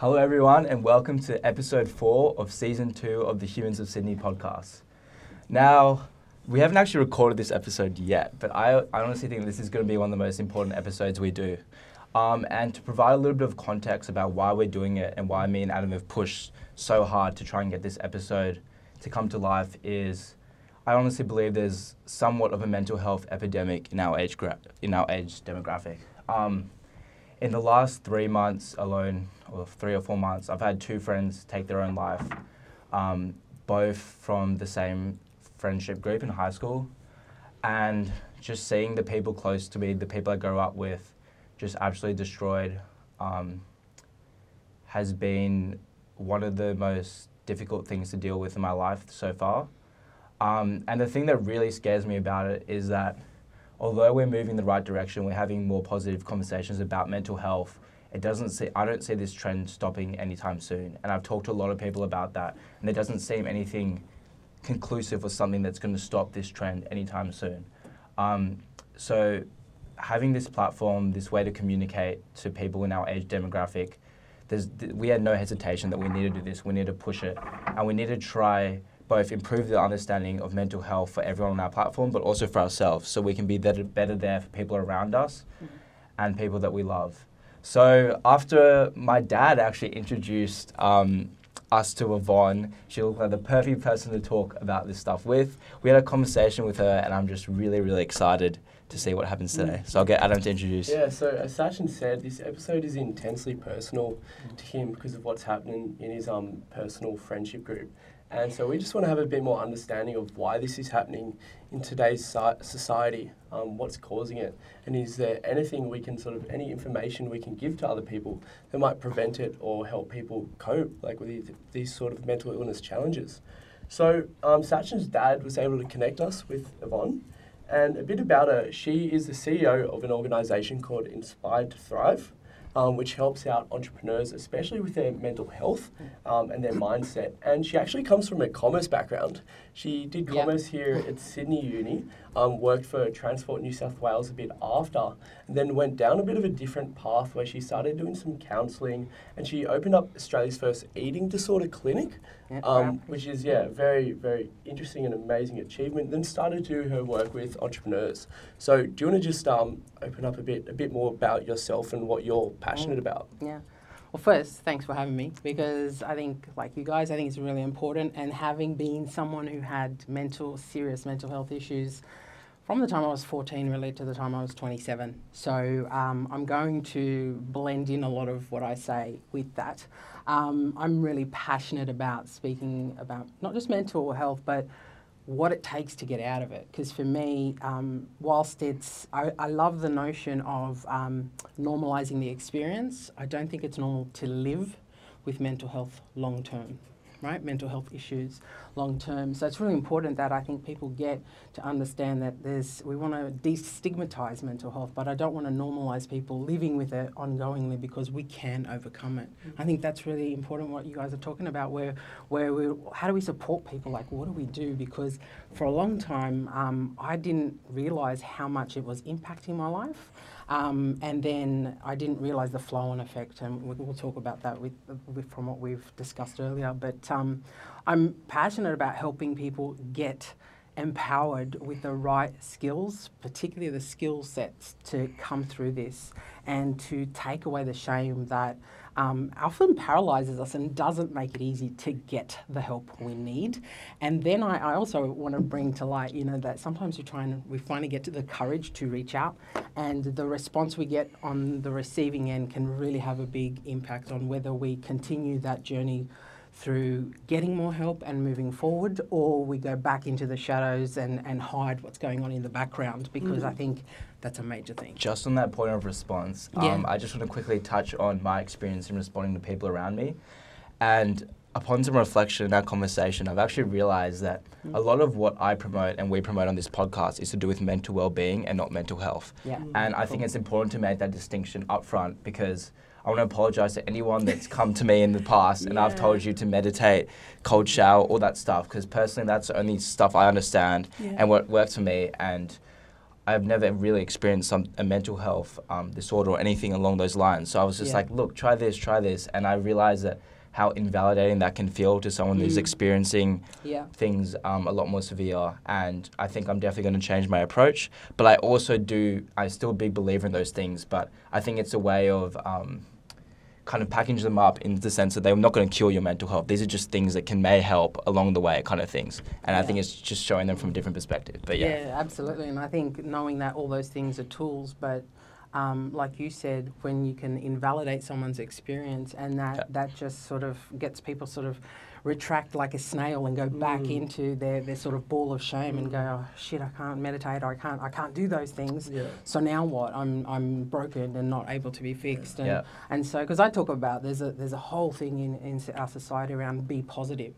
Hello, everyone, and welcome to episode four of season two of the Humans of Sydney podcast. Now, we haven't actually recorded this episode yet, but I, I honestly think this is going to be one of the most important episodes we do. Um, and to provide a little bit of context about why we're doing it and why me and Adam have pushed so hard to try and get this episode to come to life is I honestly believe there's somewhat of a mental health epidemic in our age, gra- in our age demographic. Um, in the last three months alone, or three or four months, I've had two friends take their own life, um, both from the same friendship group in high school. And just seeing the people close to me, the people I grew up with, just absolutely destroyed, um, has been one of the most difficult things to deal with in my life so far. Um, and the thing that really scares me about it is that although we're moving in the right direction, we're having more positive conversations about mental health. It doesn't see, I don't see this trend stopping anytime soon. And I've talked to a lot of people about that, and there doesn't seem anything conclusive or something that's going to stop this trend anytime soon. Um, so, having this platform, this way to communicate to people in our age demographic, there's, we had no hesitation that we need to do this. We need to push it, and we need to try both improve the understanding of mental health for everyone on our platform, but also for ourselves, so we can be better, better there for people around us mm-hmm. and people that we love. So after my dad actually introduced um, us to Evonne, she looked like the perfect person to talk about this stuff with. We had a conversation with her, and I'm just really, really excited to see what happens today. Mm. So I'll get Adam to introduce. Yeah, so as Sachin said, this episode is intensely personal to him because of what's happening in his um, personal friendship group. And so we just want to have a bit more understanding of why this is happening in today's society, um, what's causing it, and is there anything we can sort of, any information we can give to other people that might prevent it or help people cope, like with these, sort of mental illness challenges. So um, Sachin's dad was able to connect us with Evonne, and a bit about her, she is the CEO of an organisation called Inspired to Thrive um, which helps out entrepreneurs, especially with their mental health um, and their mindset. And she actually comes from a commerce background. She did commerce here at Sydney Uni, um, worked for Transport New South Wales a bit after, and then went down a bit of a different path where she started doing some counselling and she opened up Australia's first eating disorder clinic, um, which is, yeah, very, very interesting and amazing achievement. Then started to do her work with entrepreneurs. So, do you want to just um, open up a bit, a bit more about yourself and what you're passionate mm. about? Yeah. Well, first, thanks for having me because I think, like you guys, I think it's really important. And having been someone who had mental, serious mental health issues from the time I was 14 really to the time I was 27. So um, I'm going to blend in a lot of what I say with that. Um, I'm really passionate about speaking about not just mental health, but what it takes to get out of it. Because for me, um, whilst it's, I, I, love the notion of um, normalising the experience, I don't think it's normal to live with mental health long term right? Mental health issues long term. So it's really important that I think people get to understand that there's we want to destigmatize mental health, but I don't want to normalize people living with it ongoingly because we can overcome it. Mm-hmm. I think that's really important what you guys are talking about where where we how do we support people like what do we do because for a long time um, I didn't realize how much it was impacting my life. Um, and then I didn't realise the flow-on effect, and we'll talk about that with, with, from what we've discussed earlier. But um, I'm passionate about helping people get empowered with the right skills, particularly the skill sets to come through this and to take away the shame that um, often paralyzes us and doesn't make it easy to get the help we need. And then I, I also want to bring to light, you know, that sometimes we try and we finally get to the courage to reach out, and the response we get on the receiving end can really have a big impact on whether we continue that journey through getting more help and moving forward, or we go back into the shadows and, and hide what's going on in the background because mm. I think that's a major thing. Just on that point of response, yeah. um, I just want to quickly touch on my experience in responding to people around me. And upon some reflection in our conversation, I've actually realized that mm. a lot of what I promote and we promote on this podcast is to do with mental well being and not mental health. Yeah. Mm. And I think it's important to make that distinction up front because I want to apologize to anyone that's come to me in the past yeah. and I've told you to meditate, cold shower, all that stuff. Because personally, that's the only stuff I understand yeah. and what works for me. And I've never really experienced some a mental health um, disorder or anything along those lines. So I was just Yeah. like, look, try this, try this, and I realized that how invalidating that can feel to someone who's Mm. experiencing Yeah. things um, a lot more severe. And I think I'm definitely going to change my approach. But I also do, I still a big believer in those things. But I think it's a way of um, kind of package them up in the sense that they're not going to cure your mental health. These are just things that can may help along the way, kind of things. And I think it's just showing them from a different perspective. But yeah. absolutely. And I think knowing that all those things are tools, but um, like you said, when you can invalidate someone's experience and that, Yeah. that just sort of gets people sort of retract like a snail and go back Mm. into their, their sort of ball of shame and go, oh shit, I can't meditate or I can't I can't do those things. Yeah. So now what? I'm I'm broken and not able to be fixed. And, Yeah. and so because I talk about there's a there's a whole thing in, in our society around be positive,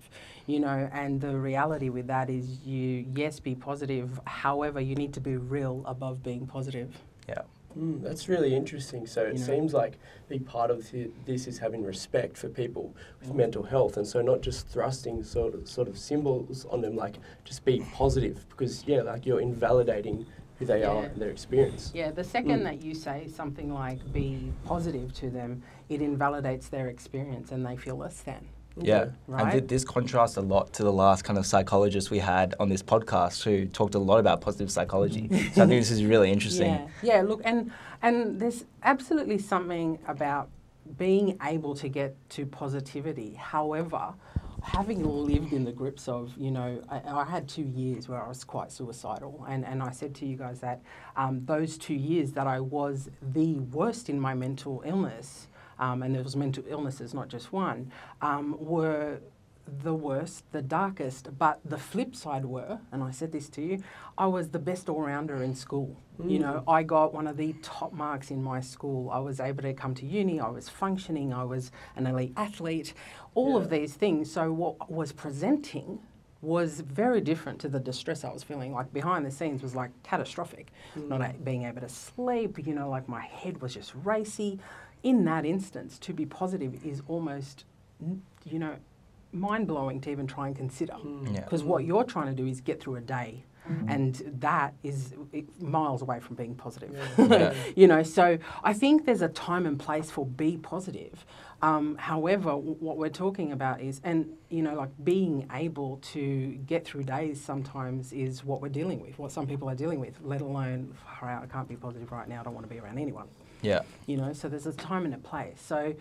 you know, and the reality with that is you yes be positive. However, you need to be real above being positive. Yeah. Mm, that's really interesting. So it You know? seems like a big part of thi- this is having respect for people with Mm. mental health, and so not just thrusting sort of sort of symbols on them, like just be positive, because yeah, like you're invalidating who they are and their experience. Yeah, the second Mm. that you say something like be positive to them, it invalidates their experience and they feel less than. Yeah, Okay. and th- this contrasts a lot to the last kind of psychologist we had on this podcast who talked a lot about positive psychology. so I think this is really interesting. Yeah, yeah. Look, and and there's absolutely something about being able to get to positivity. However, having lived in the grips of, you know, I, I had two years where I was quite suicidal, and and I said to you guys that um, those two years that I was the worst in my mental illness. Um, and there was mental illnesses, not just one, um, were the worst, the darkest. But the flip side were, and I said this to you, I was the best all rounder in school. You know, I got one of the top marks in my school. I was able to come to uni. I was functioning. I was an elite athlete. All of these things. So what was presenting was very different to the distress I was feeling. Like behind the scenes was like catastrophic. Not being able to sleep. You know, like my head was just racy. In that instance, to be positive is almost, you know, mind blowing to even try and consider. Yeah. Because what you're trying to do is get through a day. And that is miles away from being positive. Yeah. you know, so I think there's a time and place for be positive. Um, however, w- what we're talking about is, and you know, like being able to get through days sometimes is what we're dealing with, what some people are dealing with, let alone, far out, I can't be positive right now, I don't want to be around anyone. Yeah. You know, so there's a time and a place. So,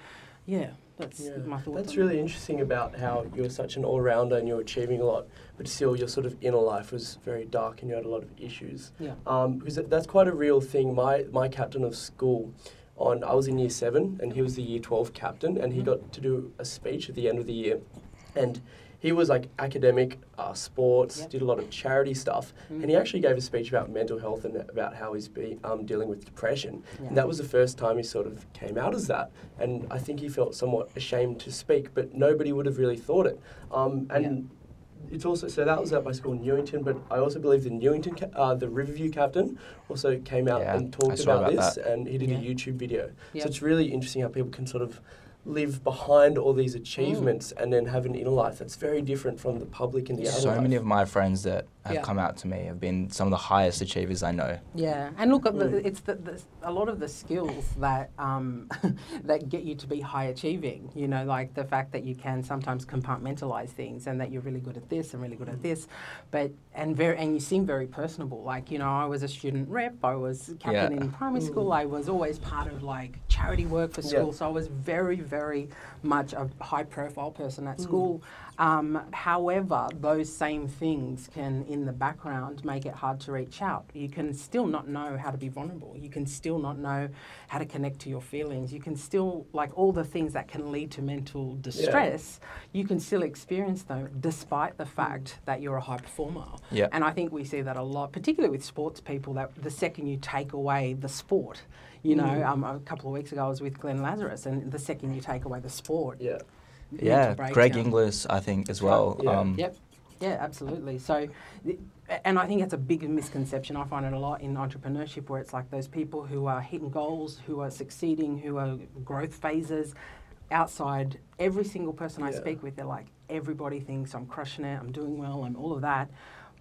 yeah, that's Yeah. my thoughts. That's really that. interesting about how you're such an all-rounder and you're achieving a lot, but still your sort of inner life was very dark and you had a lot of issues. Yeah. Um, because that's quite a real thing. My my captain of school, on I was in year seven and he was the year twelve captain, and he Mhm. got to do a speech at the end of the year, and he was like academic, uh, sports, Yep. did a lot of charity stuff, and he Mhm. actually gave a speech about mental health and about how he's be, um, dealing with depression. Yeah. And that was the first time he sort of came out as that. And I think he felt somewhat ashamed to speak, but nobody would have really thought it. Um, and it's also, so that was at my school in Newington, but I also believe the Newington, ca- uh, the Riverview captain also came out Yeah, and talked about, about this and he did Yeah. a YouTube video. Yep. So it's really interesting how people can sort of live behind all these mm. achievements and then have an inner life that's very different from the public and the So life. many of my friends that have Yeah. come out to me have been some of the highest achievers I know. Yeah, and look, at Mm. the, it's the, the, a lot of the skills that um, that get you to be high achieving. You know, like the fact that you can sometimes compartmentalize things, and that you're really good at this and really good at this, but and very and you seem very personable. Like you know, I was a student rep, I was captain Yeah. in primary Mm. school, I was always part of like charity work for Yeah. school, so I was very very much a high profile person at Mm. school. Um, however, those same things can, in the background, make it hard to reach out. You can still not know how to be vulnerable. You can still not know how to connect to your feelings. You can still, like all the things that can lead to mental distress, you can still experience them despite the fact that you're a high performer. Yeah. And I think we see that a lot, particularly with sports people, that the second you take away the sport, you know, Mm. um, a couple of weeks ago I was with Glenn Lazarus, and the second you take away the sport, Yeah. Mental Yeah, Greg breakdown. Inglis, I think, as well. Yeah. Um, Yep. Yeah, absolutely. So, and I think it's a big misconception. I find it a lot in entrepreneurship where it's like those people who are hitting goals, who are succeeding, who are growth phases. Outside, every single person I speak with, they're like, everybody thinks I'm crushing it, I'm doing well, I'm all of that.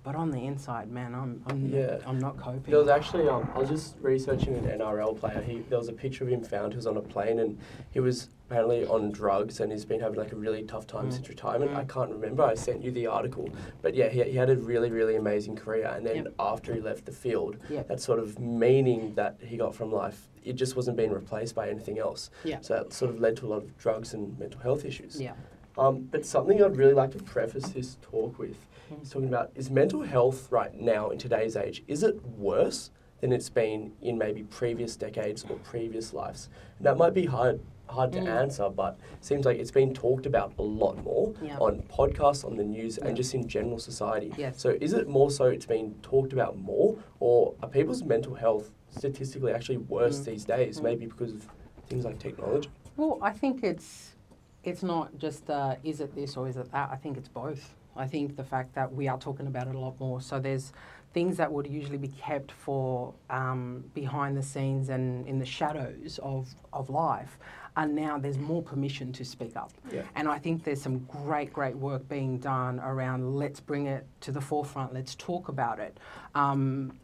But on the inside, man, I'm I'm Yeah. I'm not coping. There was actually um, I was just researching an NRL player. He there was a picture of him found. He was on a plane and he was apparently on drugs and he's been having like a really tough time Mm. since retirement. Mm. I can't remember. I sent you the article, but yeah, he, he had a really really amazing career. And then Yep. after he left the field, Yeah. that sort of meaning that he got from life, it just wasn't being replaced by anything else. Yeah. So that sort of led to a lot of drugs and mental health issues. yeah. Um, but something I'd really like to preface this talk with Is talking about is mental health right now in today's age, is it worse than it's been in maybe previous decades or previous lives? And that might be hard hard to Mm. answer, but it seems like it's been talked about a lot more Yeah. on podcasts, on the news, Yeah. and just in general society. Yes. So is it more so it's been talked about more, or are people's mental health statistically actually worse Mm. these days, Mm. maybe because of things like technology? Well, I think it's it's not just uh, is it this or is it that. I think it's both. I think the fact that we are talking about it a lot more. So there's things that would usually be kept for um, behind the scenes and in the shadows of of life, and now there's more permission to speak up. Yeah. And I think there's some great, great work being done around let's bring it to the forefront, let's talk about it. Um,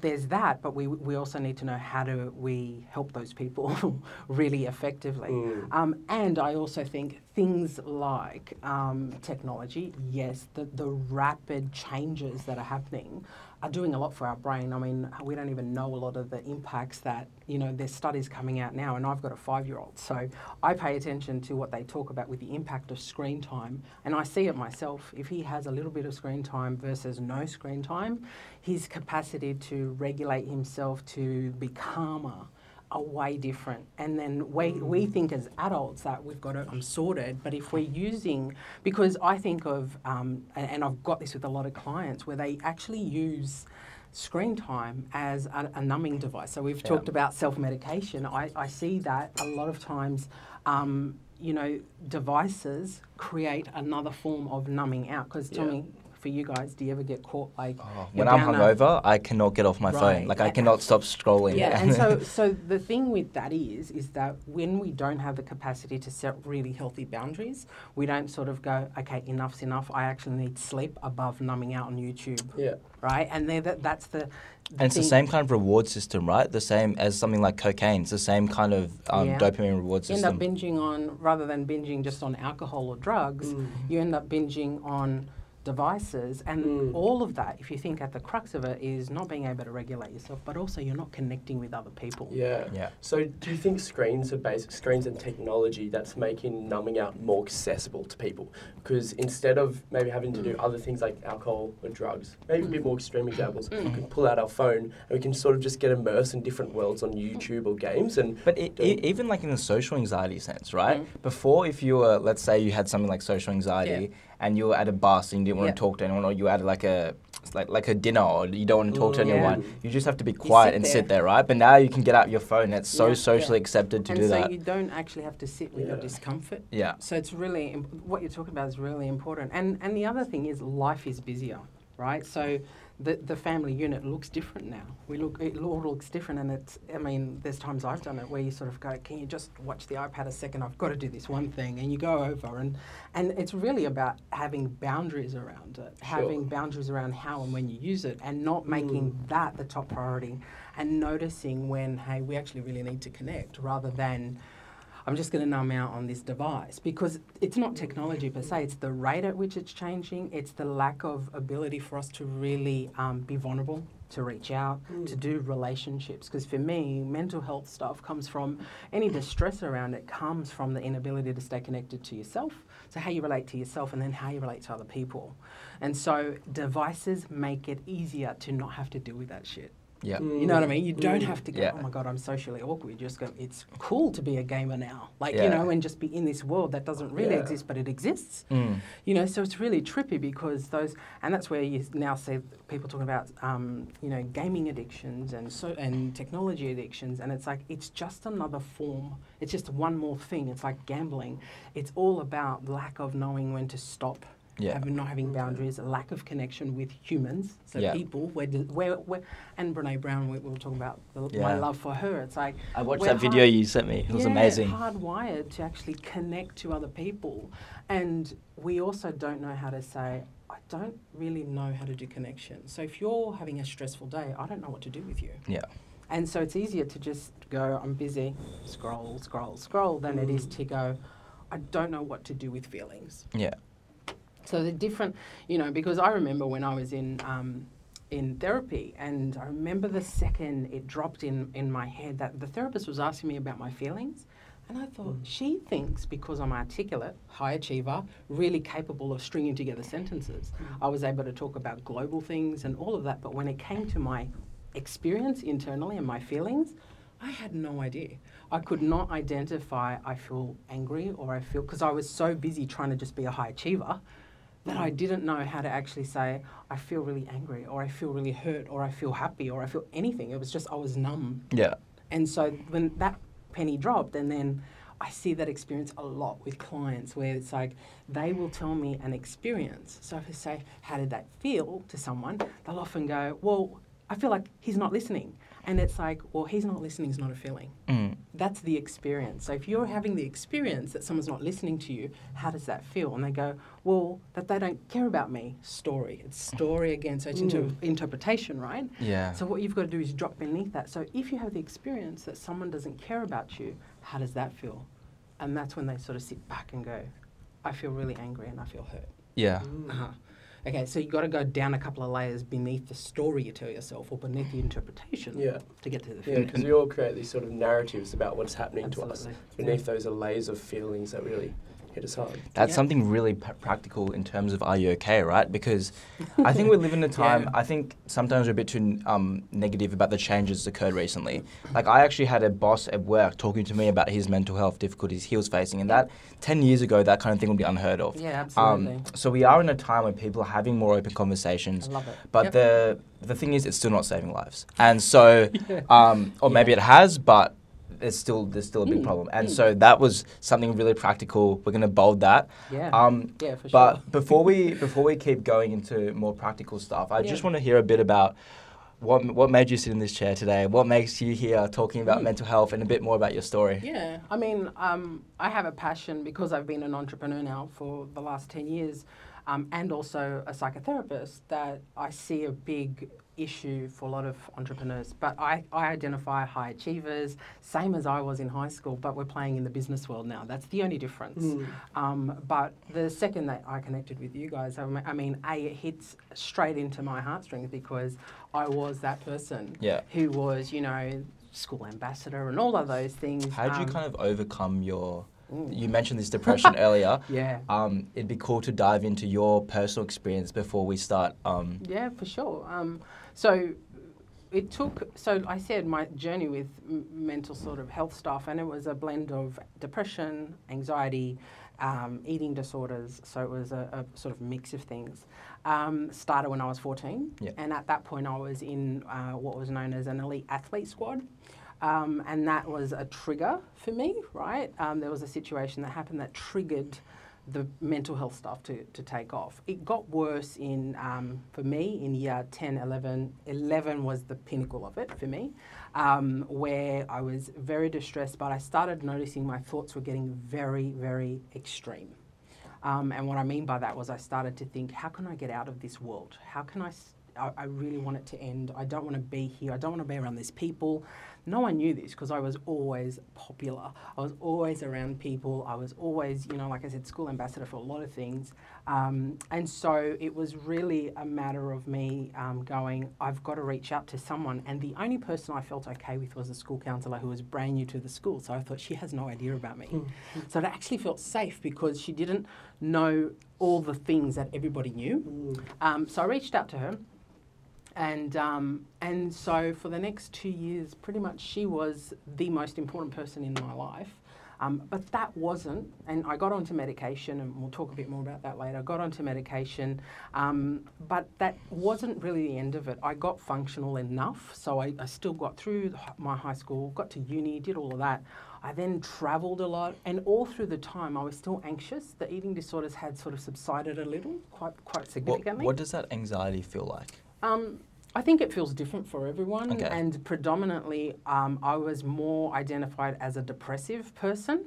there's that, but we, we also need to know how do we help those people really effectively. Mm. Um, and I also think things like um, technology, yes, the, the rapid changes that are happening are doing a lot for our brain. I mean, we don't even know a lot of the impacts that, you know, there's studies coming out now, and I've got a five year old. So I pay attention to what they talk about with the impact of screen time, and I see it myself. If he has a little bit of screen time versus no screen time, his capacity to regulate himself to be calmer are way different. And then we, we think as adults that we've got it um, sorted, but if we're using, because I think of, um, and, and I've got this with a lot of clients where they actually use screen time as a, a numbing device. So we've Yeah. talked about self-medication. I, I see that a lot of times, um, you know, devices create another form of numbing out. Because Yeah. Tommy, for you guys, do you ever get caught like Oh, when I'm hungover, I cannot get off my phone. Like I cannot stop scrolling. Yeah, and so so the thing with that is is that when we don't have the capacity to set really healthy boundaries, we don't sort of go, okay, enough's enough. I actually need sleep above numbing out on YouTube, Yeah. right? And there, that that's the. And it's the same kind of reward system, right? The same as something like cocaine. It's the same kind of um, Yeah. dopamine reward system. You end up binging on rather than binging just on alcohol or drugs. Mm. You end up binging on devices and Mm. all of that if you think at the crux of it is not being able to regulate yourself but also you're not connecting with other people Yeah. Yeah. So do you think screens are basic screens and technology that's making numbing out more accessible to people? Because instead of maybe having to do other things like alcohol or drugs, maybe a bit more extreme examples, we can pull out our phone and we can sort of just get immersed in different worlds on YouTube or games and But it, don't- e even like in the social anxiety sense, right? Mm. Before, if you were, let's say you had something like social anxiety and you were at a bus and you didn't want Yeah. to talk to anyone, or you were at like a like like a dinner, or you don't want to talk to Mm. anyone, Yeah. you just have to be quiet sit and there. sit there, right? But now you can get out your phone. It's so Yeah, socially yeah. accepted to and do so that. you don't actually have to sit with your discomfort Yeah. so it's really imp- what you're talking about is really important and and the other thing is life is busier right so the the family unit looks different now we look it all looks different and it's i mean there's times i've done it where you sort of go can you just watch the ipad a second i've got to do this one thing and you go over and and it's really about having boundaries around it Sure. having boundaries around how and when you use it and not making Mm. that the top priority and noticing when hey we actually really need to connect rather than I'm just going to numb out on this device because it's not technology per se, it's the rate at which it's changing, it's the lack of ability for us to really um, be vulnerable, to reach out, to do relationships. Because for me, mental health stuff comes from any distress around it comes from the inability to stay connected to yourself. So, how you relate to yourself and then how you relate to other people. And so, devices make it easier to not have to deal with that shit. Yeah. You know what I mean? You don't Mm. have to go, Yeah. oh my God, I'm socially awkward. You just go, it's cool to be a gamer now. Like, Yeah. you know, and just be in this world that doesn't really Yeah. exist, but it exists. Mm. You know, so it's really trippy because those, and that's where you now see people talking about, um, you know, gaming addictions and so and technology addictions, and it's like it's just another form. It's just one more thing. It's like gambling. It's all about lack of knowing when to stop. Yeah. Having, not having boundaries, a lack of connection with humans, so Yeah. people. Where, where, where, and Brene Brown, we, we were talking about the, my love for her. It's like I watched that video hard- you sent me. It was yeah, amazing. Hardwired to actually connect to other people, and we also don't know how to say, I don't really know how to do connection. So if you're having a stressful day, I don't know what to do with you. Yeah. And so it's easier to just go, I'm busy, scroll, scroll, scroll, than it is mm. to go, I don't know what to do with feelings. Yeah. So the different, you know, because I remember when I was in um, in therapy, and I remember the second it dropped in in my head that the therapist was asking me about my feelings, and I thought she thinks because I'm articulate, high achiever, really capable of stringing together sentences, I was able to talk about global things and all of that. But when it came to my experience internally and my feelings, I had no idea. I could not identify I feel angry or I feel because I was so busy trying to just be a high achiever that I didn't know how to actually say I feel really angry or I feel really hurt or I feel happy or I feel anything. It was just I was numb. Yeah. And so when that penny dropped and then I see that experience a lot with clients where it's like they will tell me an experience. So if I say, How did that feel to someone? They'll often go, Well, I feel like he's not listening. And it's like, well, he's not listening is not a feeling. Mm. That's the experience. So if you're having the experience that someone's not listening to you, how does that feel? And they go, well, that they don't care about me. Story. It's story again. So it's inter- interpretation, right? Yeah. So what you've got to do is drop beneath that. So if you have the experience that someone doesn't care about you, how does that feel? And that's when they sort of sit back and go, I feel really angry and I feel hurt. yeah. Uh-huh. Okay, so you've got to go down a couple of layers beneath the story you tell yourself or beneath the interpretation Yeah. to get to the feeling. Yeah, because we all create these sort of narratives about what's happening to us. Absolutely. Beneath those are layers of feelings that really hit us hard. That's Yeah. something really p- practical in terms of are you okay, right? Because I think we live in a time, Yeah. I think sometimes we're a bit too um, negative about the changes that occurred recently. Like, I actually had a boss at work talking to me about his mental health difficulties he was facing, and that 10 years ago, that kind of thing would be unheard of. Yeah, absolutely. Um, so we are in a time where people are having more open conversations. I love it. But Yep. the the thing is, it's still not saving lives, and so, um, or maybe it has, but there's still there's still a big Mm, problem. And mm. so that was something really practical. We're going to bold that. Yeah. Um, yeah, for but sure. before we before we keep going into more practical stuff, I just want to hear a bit about what what made you sit in this chair today. What makes you here talking about Mm. mental health and a bit more about your story. Yeah, I mean, um, I have a passion because I've been an entrepreneur now for the last 10 years um, and also a psychotherapist that I see a big issue for a lot of entrepreneurs. But I, I identify high achievers, same as I was in high school, but we're playing in the business world now. That's the only difference. Um, but the second that I connected with you guys, I mean, A, it hits straight into my heartstrings because I was that person Yeah. who was, you know, school ambassador and all of those things. How did you Um, kind of overcome your? mm. You mentioned this depression earlier. Yeah. Um, it'd be cool to dive into your personal experience before we start. Um, Yeah, for sure. Um, so it took, so I said my journey with m- mental sort of health stuff, and it was a blend of depression, anxiety, um, eating disorders. So it was a, a sort of mix of things. Um, started when I was 14, Yeah. and at that point I was in uh, what was known as an elite athlete squad. Um, and that was a trigger for me, right? Um, there was a situation that happened that triggered the mental health stuff to, to take off. It got worse in, um, for me, in year 10, 11. 11 was the pinnacle of it for me, um, where I was very distressed, but I started noticing my thoughts were getting very, very extreme. Um, and what I mean by that was I started to think, how can I get out of this world? How can I? I really want it to end. I don't want to be here. I don't want to be around these people. No one knew this because I was always popular. I was always around people. I was always, you know, like I said, school ambassador for a lot of things. Um, and so it was really a matter of me um, going, I've got to reach out to someone. And the only person I felt okay with was a school counsellor who was brand new to the school. So I thought, she has no idea about me. So it actually felt safe because she didn't know all the things that everybody knew. Um, so I reached out to her. And um, and so for the next two years, pretty much she was the most important person in my life. Um, but that wasn't, and I got onto medication, and we'll talk a bit more about that later. I got onto medication, um, but that wasn't really the end of it. I got functional enough, so I, I still got through my high school, got to uni, did all of that. I then travelled a lot, and all through the time, I was still anxious. The eating disorders had sort of subsided a little, quite quite what, significantly. what does that anxiety feel like? Um, I think it feels different for everyone, Okay. and predominantly, um, I was more identified as a depressive person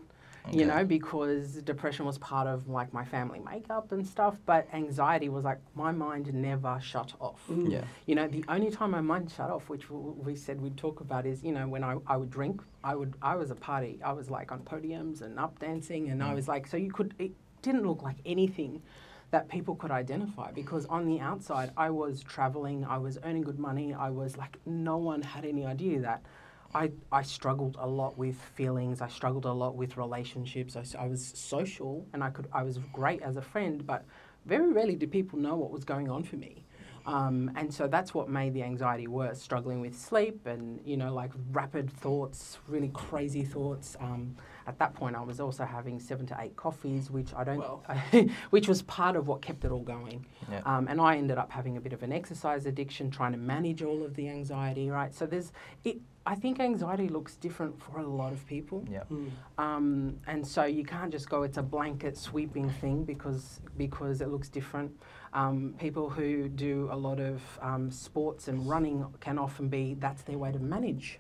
you know, because depression was part of like my family makeup and stuff, but anxiety was like my mind never shut off. Mm. Yeah. You know, the only time my mind shut off, which we said we'd talk about, is you know when I, I would drink, I would I was a party, I was like on podiums and up dancing, and I was like so you could it didn't look like anything that people could identify because on the outside I was traveling, I was earning good money, I was like no one had any idea that. I, I struggled a lot with feelings. I struggled a lot with relationships. I, I was social and I could I was great as a friend, but very rarely did people know what was going on for me. Um, and so that's what made the anxiety worse. Struggling with sleep and you know like rapid thoughts, really crazy thoughts. Um, at that point, I was also having seven to eight coffees, which I don't, Wow. which was part of what kept it all going. Yeah. Um, and I ended up having a bit of an exercise addiction, trying to manage all of the anxiety. Right. So there's it. I think anxiety looks different for a lot of people. Yeah. Mm. Um, and so you can't just go it's a blanket sweeping thing because because it looks different. Um, people who do a lot of um, sports and running can often be that's their way to manage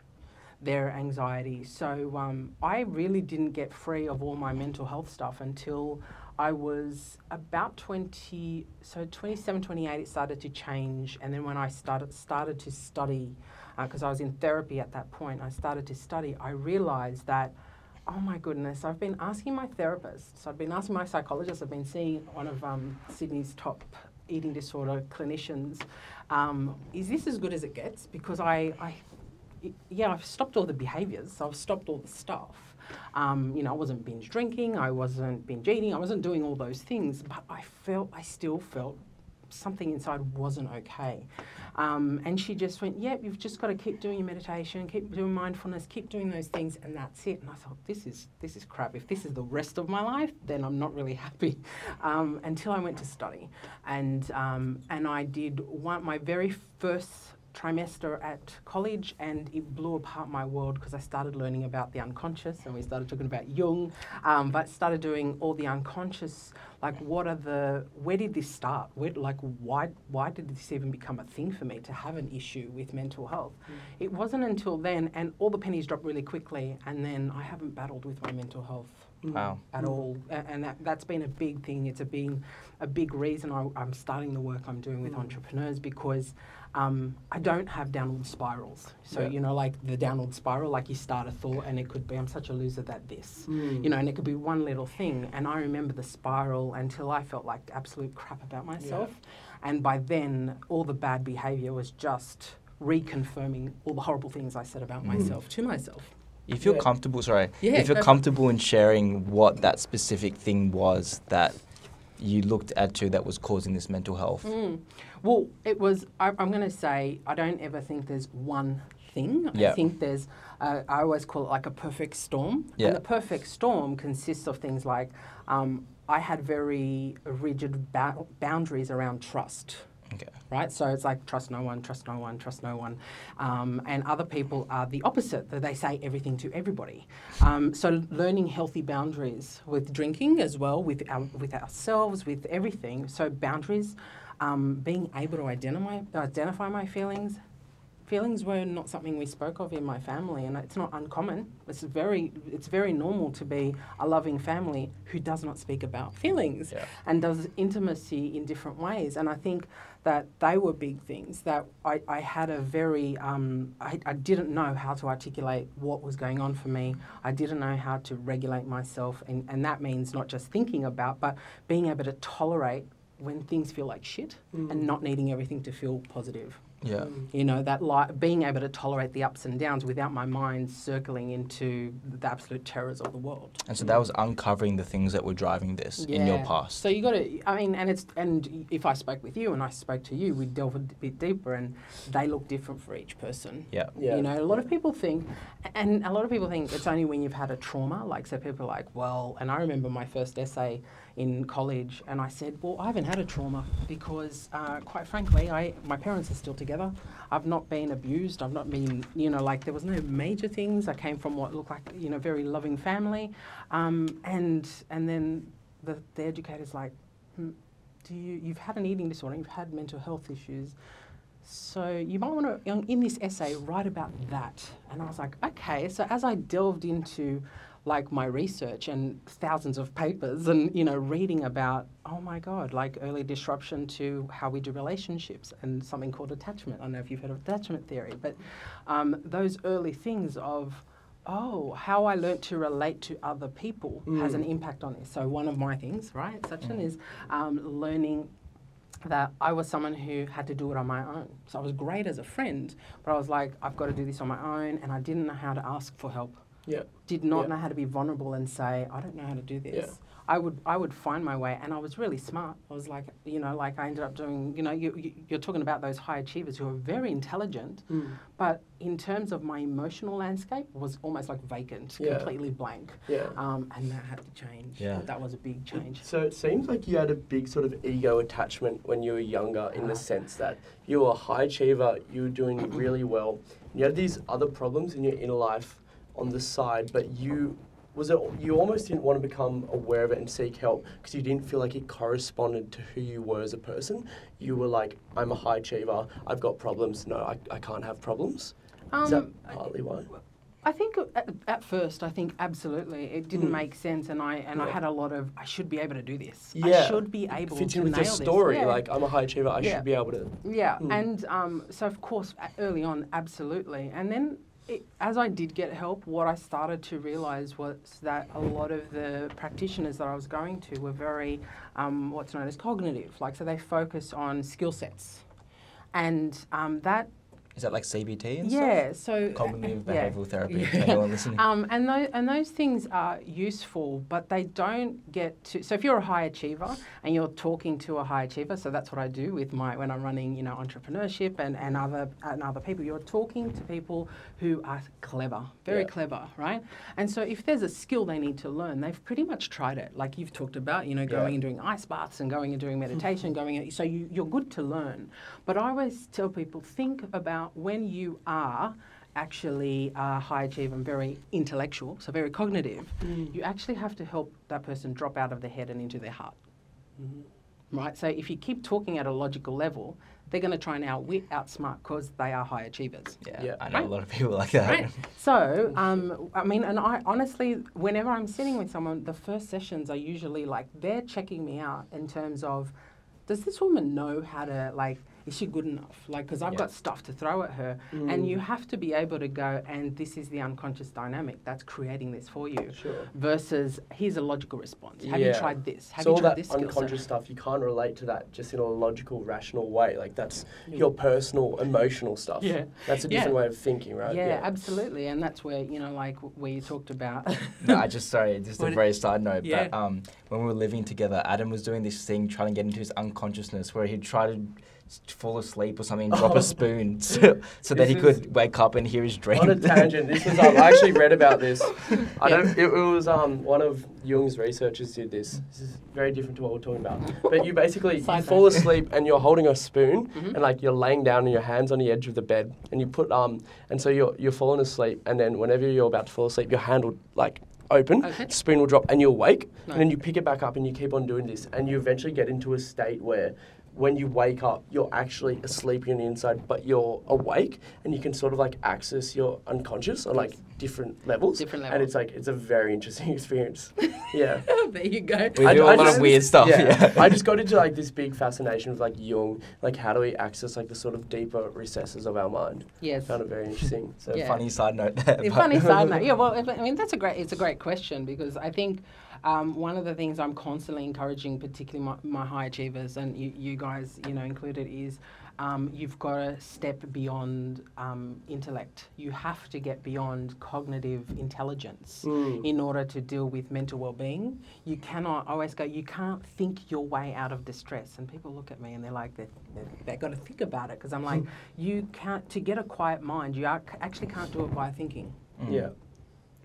their anxiety. So um, I really didn't get free of all my mental health stuff until I was about 20, so 27, 28, it started to change. And then when I started, started to study, because I was in therapy at that point, I started to study, I realized that, oh my goodness, I've been asking my therapist, so I've been asking my psychologist, I've been seeing one of um, Sydney's top eating disorder clinicians, um, is this as good as it gets? Because I, yeah, I've stopped all the behaviours. So I've stopped all the stuff. Um, you know, I wasn't binge drinking. I wasn't binge eating. I wasn't doing all those things. But I felt, I still felt something inside wasn't okay. Um, and she just went, "Yep, you've just got to keep doing your meditation, keep doing mindfulness, keep doing those things, and that's it." And I thought, "This is this is crap. If this is the rest of my life, then I'm not really happy." Um, until I went to study, and um, and I did one my very first trimester at college and it blew apart my world because I started learning about the unconscious and we started talking about Jung, um, but started doing all the unconscious, like what are the, where did this start? Where, like why, why did this even become a thing for me to have an issue with mental health? It wasn't until then, and all the pennies dropped really quickly, and then I haven't battled with my mental health Wow. at all, and that, that's been a big thing. It's a been a big reason I, I'm starting the work I'm doing with Mm. entrepreneurs because um, I don't have downward spirals. So Yeah. you know, like the downward spiral, like you start a thought and it could be I'm such a loser that this, Mm. you know, and it could be one little thing. And I remember the spiral until I felt like absolute crap about myself, and by then all the bad behaviour was just reconfirming all the horrible things I said about Mm. myself to myself. If you're Yeah. comfortable, sorry, Yeah, if you're go for it. comfortable in sharing what that specific thing was that you looked at to that was causing this mental health. Mm. Well, it was. I, I'm going to say I don't ever think there's one thing. Yeah. I think there's. Uh, I always call it like a perfect storm. Yeah. And the perfect storm consists of things like um, I had very rigid ba- boundaries around trust. Okay. Right, so it's like trust no one, trust no one, trust no one, um, and other people are the opposite. That they say everything to everybody. Um, so learning healthy boundaries with drinking as well, with our, with ourselves, with everything. So boundaries, um, being able to identify identify my feelings. Feelings were not something we spoke of in my family, and it's not uncommon. It's very it's very normal to be a loving family who does not speak about feelings Yeah. and does intimacy in different ways. And I think that they were big things that I, I had a very, um, I, I didn't know how to articulate what was going on for me. I didn't know how to regulate myself. And, and that means not just thinking about, but being able to tolerate when things feel like shit and not needing everything to feel positive. Yeah. You know, that li- being able to tolerate the ups and downs without my mind circling into the absolute terrors of the world. And so that was uncovering the things that were driving this in your past. So you got to, I mean, and it's, and if I spoke with you and I spoke to you, we delve a bit deeper, and they look different for each person. yeah. Yeah. You know, a lot of people think, and a lot of people think it's only when you've had a trauma. Like, so people are like, well, and I remember my first essay in college, and I said, well, I haven't had a trauma because, uh, quite frankly, I my parents are still together. I've not been abused. I've not been, you know, like there was no major things. I came from what looked like, you know, very loving family, um, and and then the the educator's like, hmm, do you you've had an eating disorder, you've had mental health issues. So you might want to, in this essay, write about that. And I was like, okay. So as I delved into like my research and thousands of papers and you know reading about oh my god like early disruption to how we do relationships and something called attachment i don't know if you've heard of attachment theory but um, those early things of oh how i learnt to relate to other people has an impact on this so one of my things right Sachin, is um, learning that I was someone who had to do it on my own. So I was great as a friend, but I was like, I've got to do this on my own, and I didn't know how to ask for help. Yeah. Did not Yeah. know how to be vulnerable and say, I don't know how to do this. Yeah. I would I would find my way, and I was really smart. I was like, you know, like I ended up doing, you know, you, you, you're talking about those high achievers who are very intelligent, Mm. but in terms of my emotional landscape, was almost like vacant, Yeah. completely blank, Yeah. um, and that had to change. Yeah. that was a big change. So it seems like you had a big sort of ego attachment when you were younger, in the Ah. sense that you were a high achiever, you were doing really well. You had these other problems in your inner life on the side, but you was it you almost didn't want to become aware of it and seek help because you didn't feel like it corresponded to who you were as a person. You were like, I'm a high achiever, I've got problems. No, I, I can't have problems. Is that Um, partly why? I think at, at first, I think absolutely it didn't Mm. make sense, and I and I had a lot of I should be able to do this. Yeah. I should be able Fits to in with nail story. Yeah. Like I'm a high achiever, I Yeah. should be able to. yeah, Mm. and um, so of course early on, absolutely, and then. It, as I did get help, what I started to realize was that a lot of the practitioners that I was going to were very, um, what's known as cognitive. Like, so they focus on skill sets. And um, that, Is that like CBT and stuff? yeah, so. Cognitive yeah. behavioral therapy Yeah. listening. Um, and, those, and those things are useful, but they don't get to. So if you're a high achiever and you're talking to a high achiever, so that's what I do with my when I'm running, you know, entrepreneurship and, and other and other people. You're talking to people who are clever, very Yeah. clever, right? And so if there's a skill they need to learn, they've pretty much tried it. Like you've talked about, you know, going Yeah. and doing ice baths and going and doing meditation, going. and- So you, you're good to learn. But I always tell people think about when you are actually a high achiever and very intellectual, so very cognitive, Mm. you actually have to help that person drop out of their head and into their heart. Right? So if you keep talking at a logical level, they're going to try and outwit, outsmart because they are high achievers. yeah, Yeah. I know Right. a lot of people like that. Right. So, um, I mean, and I honestly, whenever I'm sitting with someone, the first sessions are usually like they're checking me out in terms of, does this woman know how to like? Is she good enough? Like, because I've Yeah. got stuff to throw at her, and you have to be able to go. And this is the unconscious dynamic that's creating this for you. Sure. Versus, here's a logical response. Have you tried this? Have so you all tried that this skill unconscious set? stuff, you can't relate to that just in a logical, rational way. Like that's your personal, emotional stuff. Yeah. That's a Yeah. different way of thinking, right? Yeah, absolutely, and that's where you know, like where you talked about. no, I just sorry, just a What- very side note. Yeah. But um, when we were living together, Adam was doing this thing, trying to get into his unconsciousness, where he'd try to s- fall asleep or something, drop Oh. a spoon, so, so that he could wake up and hear his dream. On a tangent, this was um, I actually read about this. I don't. It, it was um, one of Jung's researchers did this. This is very different to what we're talking about. But you basically you fall asleep and you're holding a spoon Mhm. and like you're laying down and your hands on the edge of the bed and you put um and so you're you're falling asleep and then whenever you're about to fall asleep, your hand will like open, Okay. spoon will drop and you'll wake No. and then you pick it back up and you keep on doing this and you eventually get into a state where when you wake up, you're actually asleep on the inside, but you're awake, and you can sort of like access your unconscious on like different levels. Different levels. And it's like it's a very interesting experience. Yeah. there you go. we I- do a I lot just- of weird stuff. Yeah. I just got into like this big fascination with like Jung, like how do we access like the sort of deeper recesses of our mind? Yes. Found it very interesting. so Yeah. funny side note there. A funny side note. Yeah, well, I mean that's a great. It's a great question because I think um, one of the things I'm constantly encouraging, particularly my, my high achievers and you, you guys, you know, included, is um, you've got to step beyond um, intellect. You have to get beyond cognitive intelligence Mm. in order to deal with mental well-being. You cannot. I always go. You can't think your way out of distress. And people look at me and they're like, they they've got to think about it because I'm like, you can't. To get a quiet mind, you are, actually can't do it by thinking Mm. Yeah.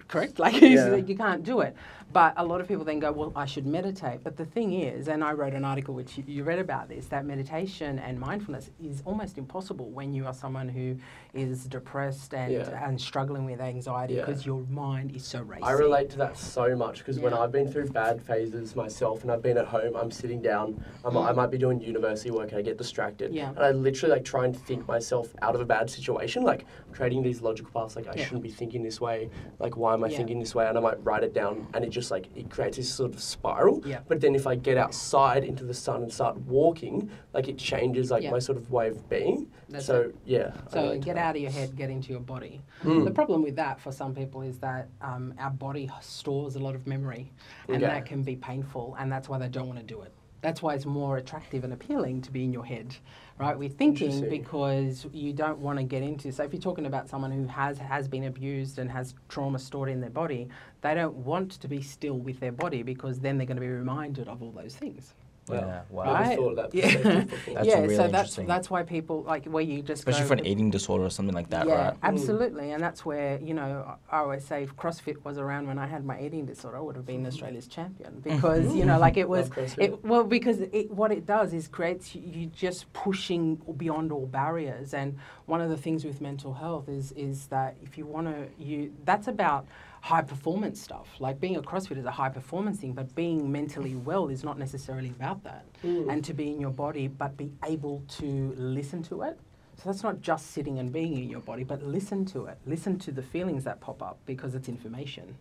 correct? Like Yeah. you can't do it. But a lot of people then go, well, I should meditate. But the thing is, and I wrote an article which you, you read about this, that meditation and mindfulness is almost impossible when you are someone who is depressed and, Yeah. and struggling with anxiety Yeah. because your mind is so racing. I relate to that so much because when I've been through bad phases myself and I've been at home, I'm sitting down, I'm, I Mm. might be doing university work and I get distracted. Yeah. And I literally like try and think myself out of a bad situation. Like I'm creating these logical paths, like I Yeah. shouldn't be thinking this way. Like why am I Yeah. thinking this way? And I might write it down, and it just like it creates this sort of spiral. Yeah. But then if I get outside into the sun and start walking, like it changes like Yeah. my sort of way of being. That's so it. yeah. So get that. out of your head, get into your body. Mm. The problem with that for some people is that um, our body stores a lot of memory, and Okay. that can be painful, and that's why they don't want to do it. That's why it's more attractive and appealing to be in your head, right? We're thinking because you don't want to get into. So if you're talking about someone who has has been abused and has trauma stored in their body, they don't want to be still with their body because then they're going to be reminded of all those things. Yeah, wow. Never Right? thought that Yeah. That's yeah, really so that's that's why people like where you just Especially go for an with- eating disorder or something like that, yeah, right? Mm. absolutely, and that's where you know I always say if CrossFit was around when I had my eating disorder, I would have been mm-hmm. Australia's champion because you know, like it was, it, well, because it, what it does is creates you- you just pushing beyond all barriers, and one of the things with mental health is is that if you want to, you that's about high performance stuff. Like being a CrossFit is a high performance thing, but being mentally well is not necessarily about that. Mm. And to be in your body, but be able to listen to it. So that's not just sitting and being in your body, but listen to it. Listen to the feelings that pop up because it's information,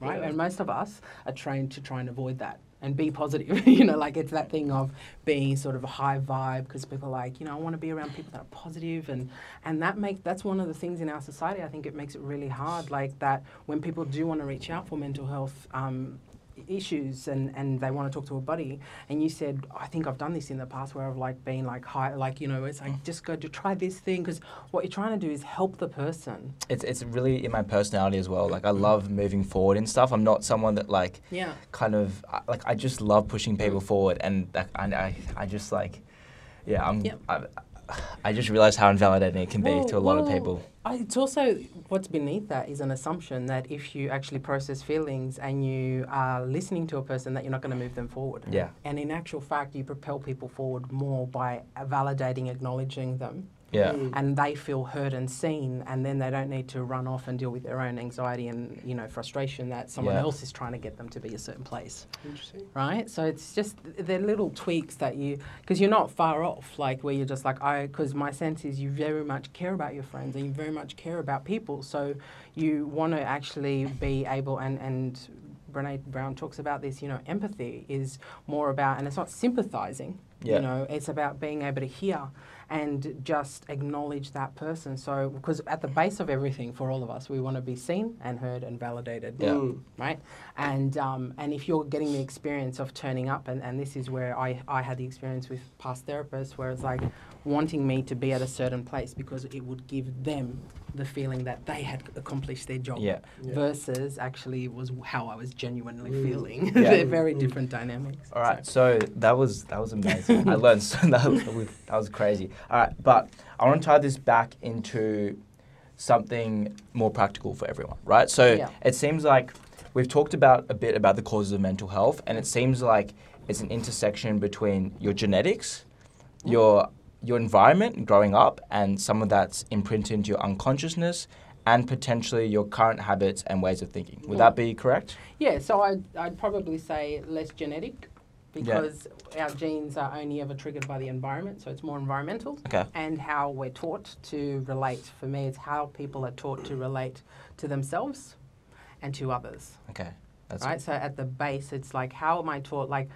right? Yeah. And most of us are trained to try and avoid that and be positive. you know, like it's that thing of being sort of a high vibe because people are like, you know, I want to be around people that are positive and and that makes that's one of the things in our society. I think it makes it really hard, like that when people do want to reach out for mental health. Um, issues and, and they want to talk to a buddy and you said I think I've done this in the past where I've like been like high like you know it's like just go to try this thing because what you're trying to do is help the person It's it's really in my personality as well. Like I mm. love moving forward and stuff. I'm not someone that like yeah kind of like I just love pushing people mm. forward and I I, I just like yeah I'm Yep. I, I just realized how invalidating it can be to a lot of people. I, it's also what's beneath that is an assumption that if you actually process feelings and you are listening to a person, that you're not going to move them forward. Yeah. And in actual fact, you propel people forward more by validating, acknowledging them, Yeah. Mm. and they feel heard and seen, and then they don't need to run off and deal with their own anxiety and you know frustration that someone Yeah. else is trying to get them to be a certain place Interesting. right? So it's just they're little tweaks that you because you're not far off, like where you're just like I because my sense is you very much care about your friends and you very much care about people, so you want to actually be able and and. Brene Brown talks about this, you know, empathy is more about, and it's not sympathizing, Yeah. you know, it's about being able to hear and just acknowledge that person. So, because at the base of everything for all of us, we want to be seen and heard and validated Yeah. Mm. right? And um, and if you're getting the experience of turning up, and, and this is where I, I had the experience with past therapists, where it's like wanting me to be at a certain place because it would give them the feeling that they had accomplished their job Yeah. Yeah. versus actually was how I was genuinely Mm. feeling. Yeah. They're very Mm. different dynamics. All right, so that was that was amazing. I learned so that was, that was crazy. All right, but I want to tie this back into something more practical for everyone, right? So Yeah. it seems like we've talked about a bit about the causes of mental health, and it seems like it's an intersection between your genetics, your your environment growing up, and some of that's imprinted into your unconsciousness, and potentially your current habits and ways of thinking. Would that be correct? Yeah, so I'd, I'd probably say less genetic because our genes are only ever triggered by the environment, so it's more environmental. Okay. And how we're taught to relate. For me, it's how people are taught to relate to themselves and to others. Okay. That's right? So at the base, it's like, how am I taught? Like,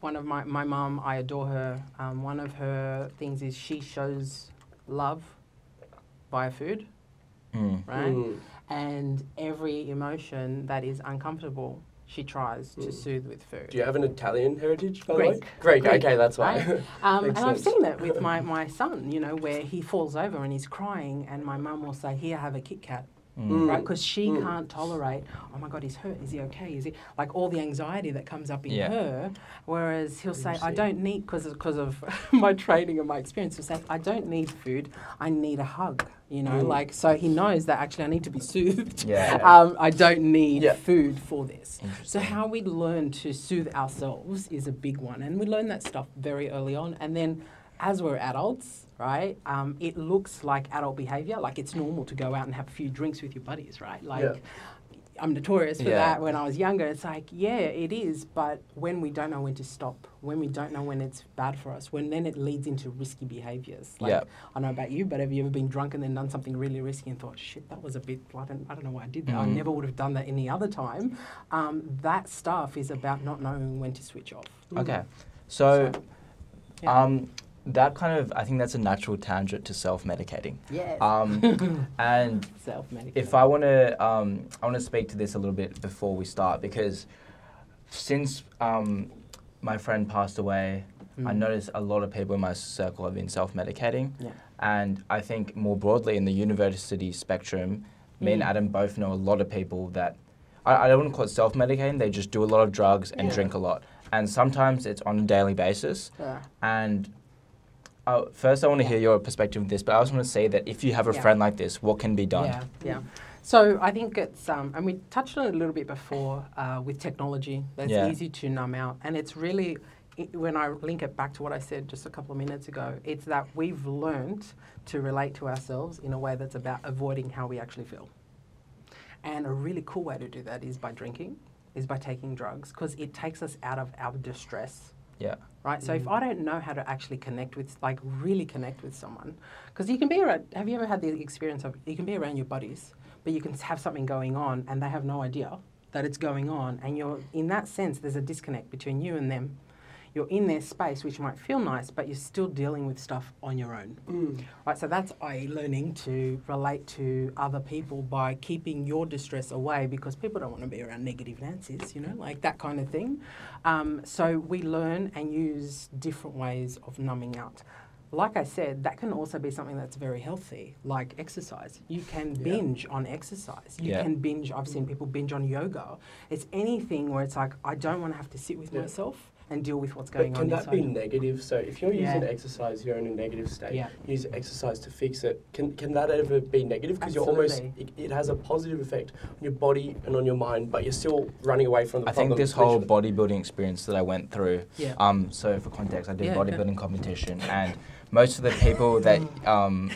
one of my, my mum, I adore her. Um, one of her things is she shows love via food, Mm. right? Mm. And every emotion that is uncomfortable, she tries to Mm. soothe with food. Do you have an Italian heritage, by Greek. the way? Greek. Greek, Okay, that's why. right? Um, and Makes I've seen it with my, my son, you know, where he falls over and he's crying, and my mum will say, Here, have a Kit Kat. Mm. right? Because she Mm. can't tolerate, oh my God, he's hurt. Is he okay? Is he like all the anxiety that comes up in Yeah. her? Whereas he'll say, I don't need because because of my training and my experience. He'll say, I don't need food. I need a hug. You know, Mm. like so he knows that actually I need to be soothed. Yeah. Um, I don't need Yeah. food for this. So how we learn to soothe ourselves is a big one, and we learn that stuff very early on, and then. As we're adults, right, um, it looks like adult behavior, like it's normal to go out and have a few drinks with your buddies, right? Like, Yeah. I'm notorious for Yeah. that when I was younger. It's like, yeah, it is, but when we don't know when to stop, when we don't know when it's bad for us, when then it leads into risky behaviors. Like, Yeah. I don't know about you, but have you ever been drunk and then done something really risky and thought, shit, that was a bit, I don't, I don't know why I did that. I Mhm. never would have done that any other time. Um, that stuff is about not knowing when to switch off. Okay. So, So, yeah. um, that kind of, I think that's a natural tangent to self-medicating. Yes. Um, and Self medicate. if I want to, um, I want to speak to this a little bit before we start because since um, my friend passed away, I Mm. noticed a lot of people in my circle have been self-medicating, Yeah. and I think more broadly in the university spectrum, me and Mm. Adam both know a lot of people that I, I don't want to call it self-medicating. They just do a lot of drugs and Yeah. drink a lot, and sometimes it's on a daily basis. Yeah. And uh, first, I want to Yeah. hear your perspective of this, but I also want to say that if you have a Yeah. friend like this, what can be done? Yeah, yeah. So I think it's, um, and we touched on it a little bit before uh, with technology. That's Yeah. easy to numb out, and it's really i when I link it back to what I said just a couple of minutes ago. It's that we've learned to relate to ourselves in a way that's about avoiding how we actually feel. And a really cool way to do that is by drinking, is by taking drugs, because it takes us out of our distress Yeah. right? So if mm. I don't know how to actually connect with, like, really connect with someone, because you can be around. Have you ever had the experience of you can be around your buddies, but you can have something going on and they have no idea that it's going on, and you're in that sense there's a disconnect between you and them. You're in their space, which might feel nice, but you're still dealing with stuff on your own. Mm. Right, so that's I learning to relate to other people by keeping your distress away because people don't want to be around negative Nancy's, you know, like that kind of thing. Um, so we learn and use different ways of numbing out. Like I said, that can also be something that's very healthy, like exercise. You can Yeah. binge on exercise. You Yeah. can binge, I've seen people binge on yoga. It's anything where it's like, I don't want to have to sit with Yeah. myself and deal with what's But going can on that inside. be negative? So if you're using Yeah. exercise, you're in a negative state. Yeah. Use exercise to fix it. Can can that ever be negative? Because you're almost it, it has a positive effect on your body and on your mind, but you're still running away from the problem. I problem. think this whole bodybuilding experience that I went through. Yeah. Um, so for context, I did Yeah, okay. bodybuilding competition, and most of the people that um,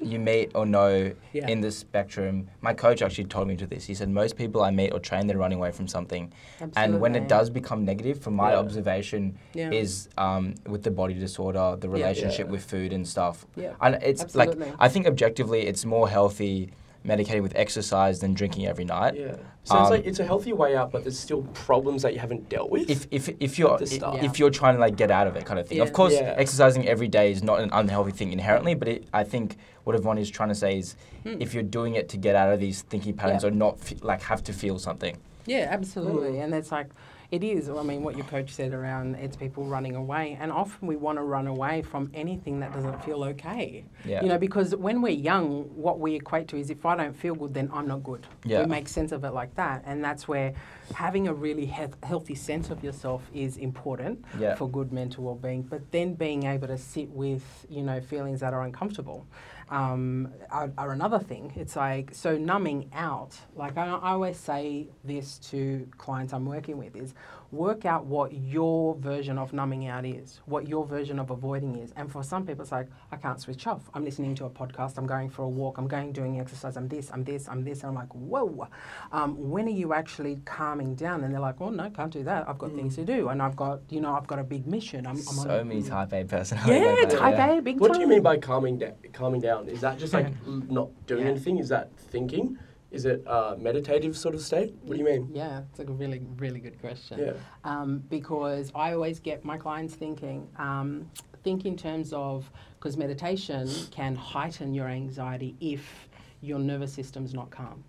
you meet or know Yeah. in this spectrum, my coach actually told me to this. He said most people I meet or train, they're running away from something, and when it does become negative, from my Yeah. observation, Yeah. is um, with the body disorder, the relationship Yeah. with food and stuff. Yeah. And it's Absolutely. like I think objectively, it's more healthy medicating with exercise than drinking every night. Yeah. So it's Um, like it's a healthy way out, but there's still problems that you haven't dealt with. if if if you're the start. Yeah. if you're trying to like get out of it kind of thing. Yeah. Of course, Yeah. exercising every day is not an unhealthy thing inherently, but it, I think what Evonne is trying to say is Mm. if you're doing it to get out of these thinking patterns Yeah. or not fe- like have to feel something. Yeah, absolutely. Mm. And it's like, it is. I mean, what your coach said around it's people running away. And often we want to run away from anything that doesn't feel okay. Yeah. You know, because when we're young, what we equate to is if I don't feel good, then I'm not good. Yeah. We make sense of it like that. And that's where having a really health, healthy sense of yourself is important Yeah. for good mental well being. But then being able to sit with, you know, feelings that are uncomfortable. Um, are, are another thing. It's like so numbing out. Like I, I always say this to clients I'm working with is work out what your version of numbing out is, what your version of avoiding is. And for some people, it's like I can't switch off. I'm listening to a podcast. I'm going for a walk. I'm going doing exercise. I'm this. I'm this. I'm this. And I'm like, whoa. Um, when are you actually calming down? And they're like, well, no, can't do that. I've got things to do, and I've got you know I've got a big mission. I'm, I'm on so a, many type A personality. Yeah, like that, type yeah. A, big what time. do you mean by calming down? Calming down is that just like Yeah. not doing Yeah. anything? Is that thinking? Is it a meditative sort of state? What do you mean? Yeah, it's a really, really good question. Yeah. Um, because I always get my clients thinking, um, think in terms of, because meditation can heighten your anxiety if your nervous system's not calm,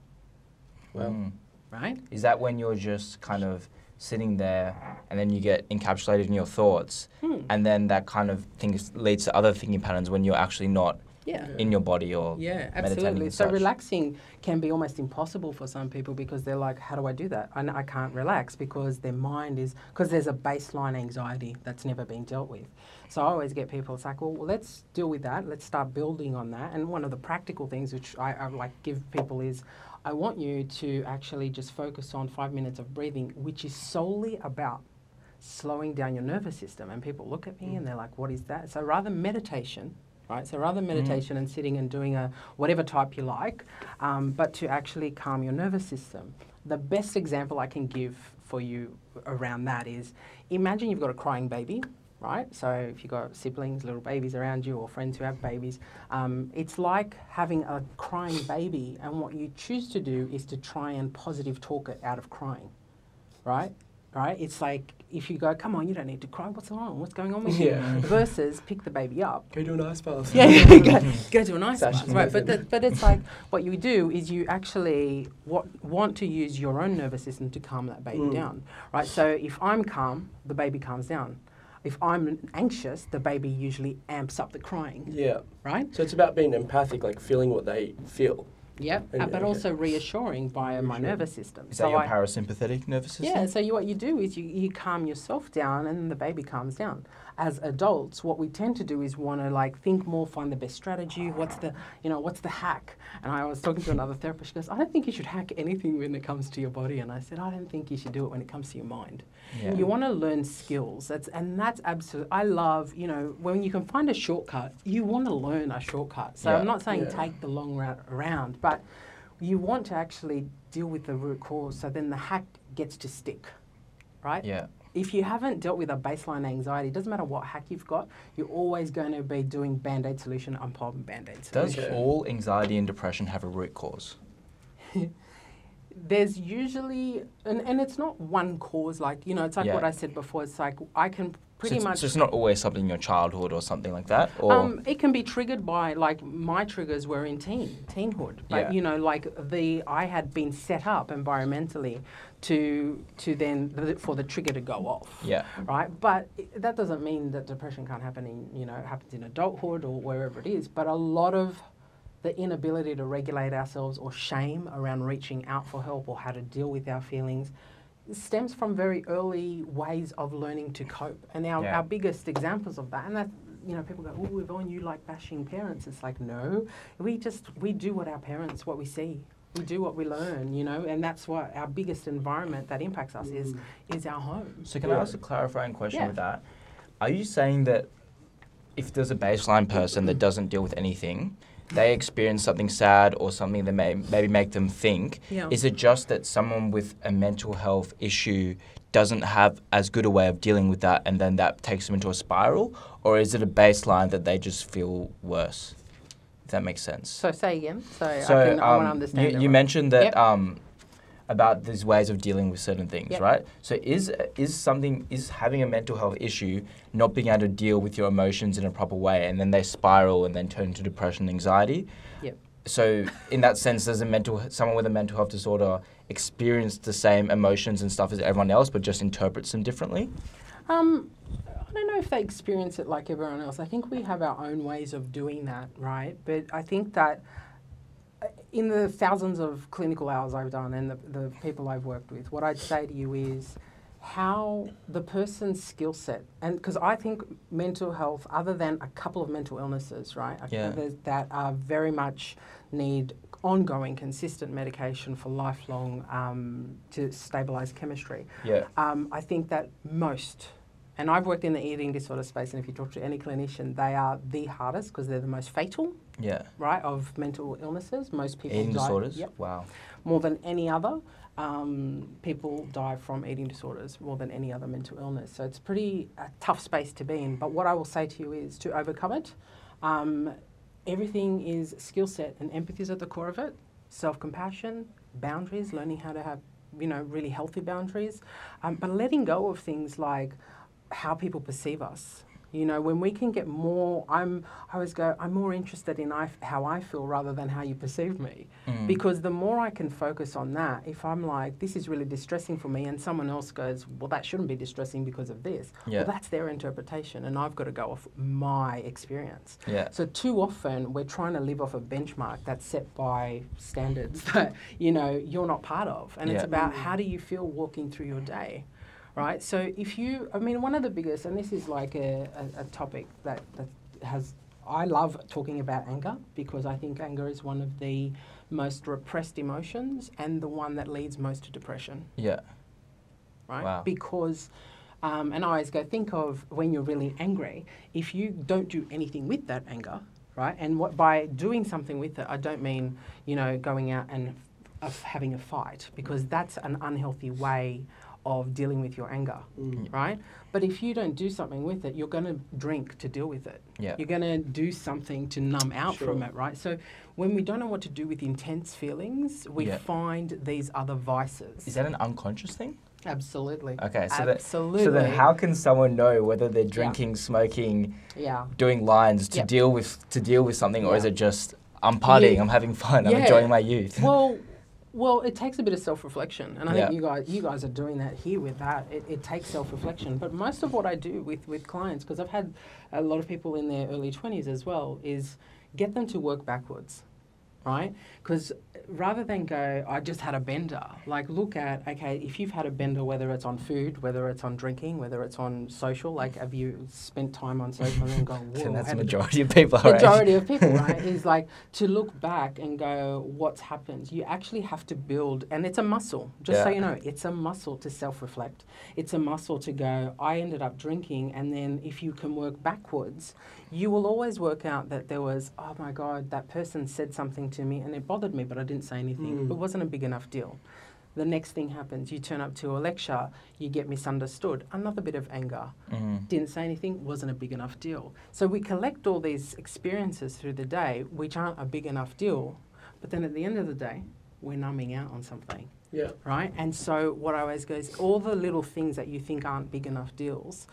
Well, Mm. right? Is that when you're just kind of sitting there and then you get encapsulated in your thoughts Hmm. and then that kind of thing leads to other thinking patterns when you're actually not Yeah. in your body or Yeah, absolutely. So such. relaxing can be almost impossible for some people because they're like, how do I do that? And I can't relax because their mind is because there's a baseline anxiety that's never been dealt with. So I always get people. It's like, well, let's deal with that. Let's start building on that. And one of the practical things which I, I like give people is, I want you to actually just focus on five minutes of breathing, which is solely about slowing down your nervous system. And people look at me and mm. they're like, what is that? So rather meditation, right? So rather than meditation and sitting and doing a whatever type you like, um, but to actually calm your nervous system. the best example I can give for you around that is imagine you've got a crying baby, right? So if you've got siblings, little babies around you, or friends who have babies, um, it's like having a crying baby, and what you choose to do is to try and positive talk it out of crying, right? Right? It's like if you go, come on, you don't need to cry. What's wrong? What's going on with Yeah. you? Versus pick the baby up Go do an ice bath. yeah, yeah, go, go to a nice Sasha's one. Right, but, method. the, but it's like what you do is you actually what, want to use your own nervous system to calm that baby Mm. down, right? So if I'm calm, the baby calms down. If I'm anxious, the baby usually amps up the crying, Yeah. right? So it's about being empathic, like feeling what they feel. Yep. Uh, but also reassuring via my nervous system. Is So that your I- parasympathetic nervous system? Yeah, so you, what you do is you, you calm yourself down and the baby calms down. As adults, what we tend to do is want to like think more, find the best strategy. What's the, you know, what's the hack? And I was talking to another therapist. She goes, I don't think you should hack anything when it comes to your body. And I said, I don't think you should do it when it comes to your mind. Yeah. You want to learn skills. That's and that's absolutely. I love, you know, when you can find a shortcut, you want to learn a shortcut. So Yeah. I'm not saying Yeah. take the long route around, but you want to actually deal with the root cause. So then the hack gets to stick, right? Yeah. If you haven't dealt with a baseline anxiety, it doesn't matter what hack you've got, you're always going to be doing band aid solution on problem band aid Does solution. Okay. all anxiety and depression have a root cause? There's usually, and, and it's not one cause, like, you know, it's like Yeah. what I said before. It's like I can pretty so it's, much. So it's not always something in your childhood or something like that? Or Um, it can be triggered by like my triggers were in teen teenhood, but Yeah. you know, like the I had been set up environmentally to to then the, for the trigger to go off. yeah. Right, but that doesn't mean that depression can't happen in you know happens in adulthood or wherever it is. But a lot of the inability to regulate ourselves or shame around reaching out for help or how to deal with our feelings stems from very early ways of learning to cope. And our, Yeah. our biggest examples of that, and that, you know, people go, oh, Evonne, you like bashing parents. It's like, no, we just, we do what our parents, what we see. We do what we learn, you know, and that's what our biggest environment that impacts us is, mm. is our home. So can I ask a clarifying question Yeah. with that? Are you saying that if there's a baseline person that doesn't deal with anything, they experience something sad or something that may maybe make them think, Yeah. is it just that someone with a mental health issue doesn't have as good a way of dealing with that and then that takes them into a spiral? Or is it a baseline that they just feel worse? If that makes sense. So say again. So, So I, can, I want um, to understand. you, you right. mentioned that Yep. um, about these ways of dealing with certain things, Yep. right? So is is something is having a mental health issue not being able to deal with your emotions in a proper way, and then they spiral and then turn into depression, and anxiety. Yep. So in that sense, does a mental someone with a mental health disorder experience the same emotions and stuff as everyone else, but just interprets them differently? Um, I don't know if they experience it like everyone else. I think we have our own ways of doing that, right? But I think that in the thousands of clinical hours I've done and the, the people I've worked with, what I'd say to you is how the person's skill set, and because I think mental health, other than a couple of mental illnesses, right, Yeah. that are very much need ongoing, consistent medication for lifelong um, to stabilize chemistry. Yeah. Um, I think that most, and I've worked in the eating disorder space, and if you talk to any clinician, they are the hardest because they're the most fatal, Yeah. right, of mental illnesses. Most people Eating die, disorders. Yep, Wow. more than any other. Um, people die from eating disorders more than any other mental illness. So it's pretty a tough space to be in. But what I will say to you is to overcome it. Um, everything is skill set, and empathy is at the core of it. Self compassion, boundaries, learning how to have you know really healthy boundaries, um, but letting go of things like how people perceive us. You know, when we can get more, I'm, I always go, I'm more interested in I, how I feel rather than how you perceive me. Mm. Because the more I can focus on that, if I'm like, this is really distressing for me, and someone else goes, well, that shouldn't be distressing because of this, Yeah. well, that's their interpretation, and I've got to go off my experience. Yeah. So too often we're trying to live off a benchmark that's set by standards that you know you're not part of, and it's about how do you feel walking through your day, right? So if you, I mean, one of the biggest, and this is like a, a, a topic that that has. I love talking about anger because I think anger is one of the most repressed emotions and the one that leads most to depression Yeah. right? Wow. Because, um, and I always go, think of when you're really angry, if you don't do anything with that anger, right? And what, by doing something with it, I don't mean, you know, going out and of having a fight because that's an unhealthy way of dealing with your anger, Mm. right? But if you don't do something with it, you're going to drink to deal with it. Yeah. You're going to do something to numb out from it, right? So when we don't know what to do with intense feelings, we Yeah. find these other vices. Is that an unconscious thing? Absolutely. Okay, so that- Absolutely. So then, how can someone know whether they're drinking, smoking, Yeah. doing lines to Yep. deal with to deal with something, or is it just I'm partying, Yeah. I'm having fun, I'm enjoying my youth? well, well, it takes a bit of self-reflection, and I Yeah. think you guys, you guys are doing that here with that. It, it takes self-reflection, but most of what I do with with clients, because I've had a lot of people in their early twenties as well, is get them to work backwards, right? Because rather than go, I just had a bender. Like, look at okay, if you've had a bender, whether it's on food, whether it's on drinking, whether it's on social, like, have you spent time on social and gone, whoa, and that's the majority of people, right? majority of people, right, is like to look back and go, what's happened? You actually have to build, and it's a muscle. Just so you know, it's a muscle to self-reflect. It's a muscle to go. I ended up drinking, and then if you can work backwards, you will always work out that there was, oh my God, that person said something to me, and it bothered me, but I didn't say anything. Mm. It wasn't a big enough deal. The next thing happens. You turn up to a lecture, you get misunderstood. Another bit of anger Mhm. didn't say anything, wasn't a big enough deal. So we collect all these experiences through the day, which aren't a big enough deal, but then at the end of the day, we're numbing out on something, Yeah. right? And so what I always go is all the little things that you think aren't big enough deals,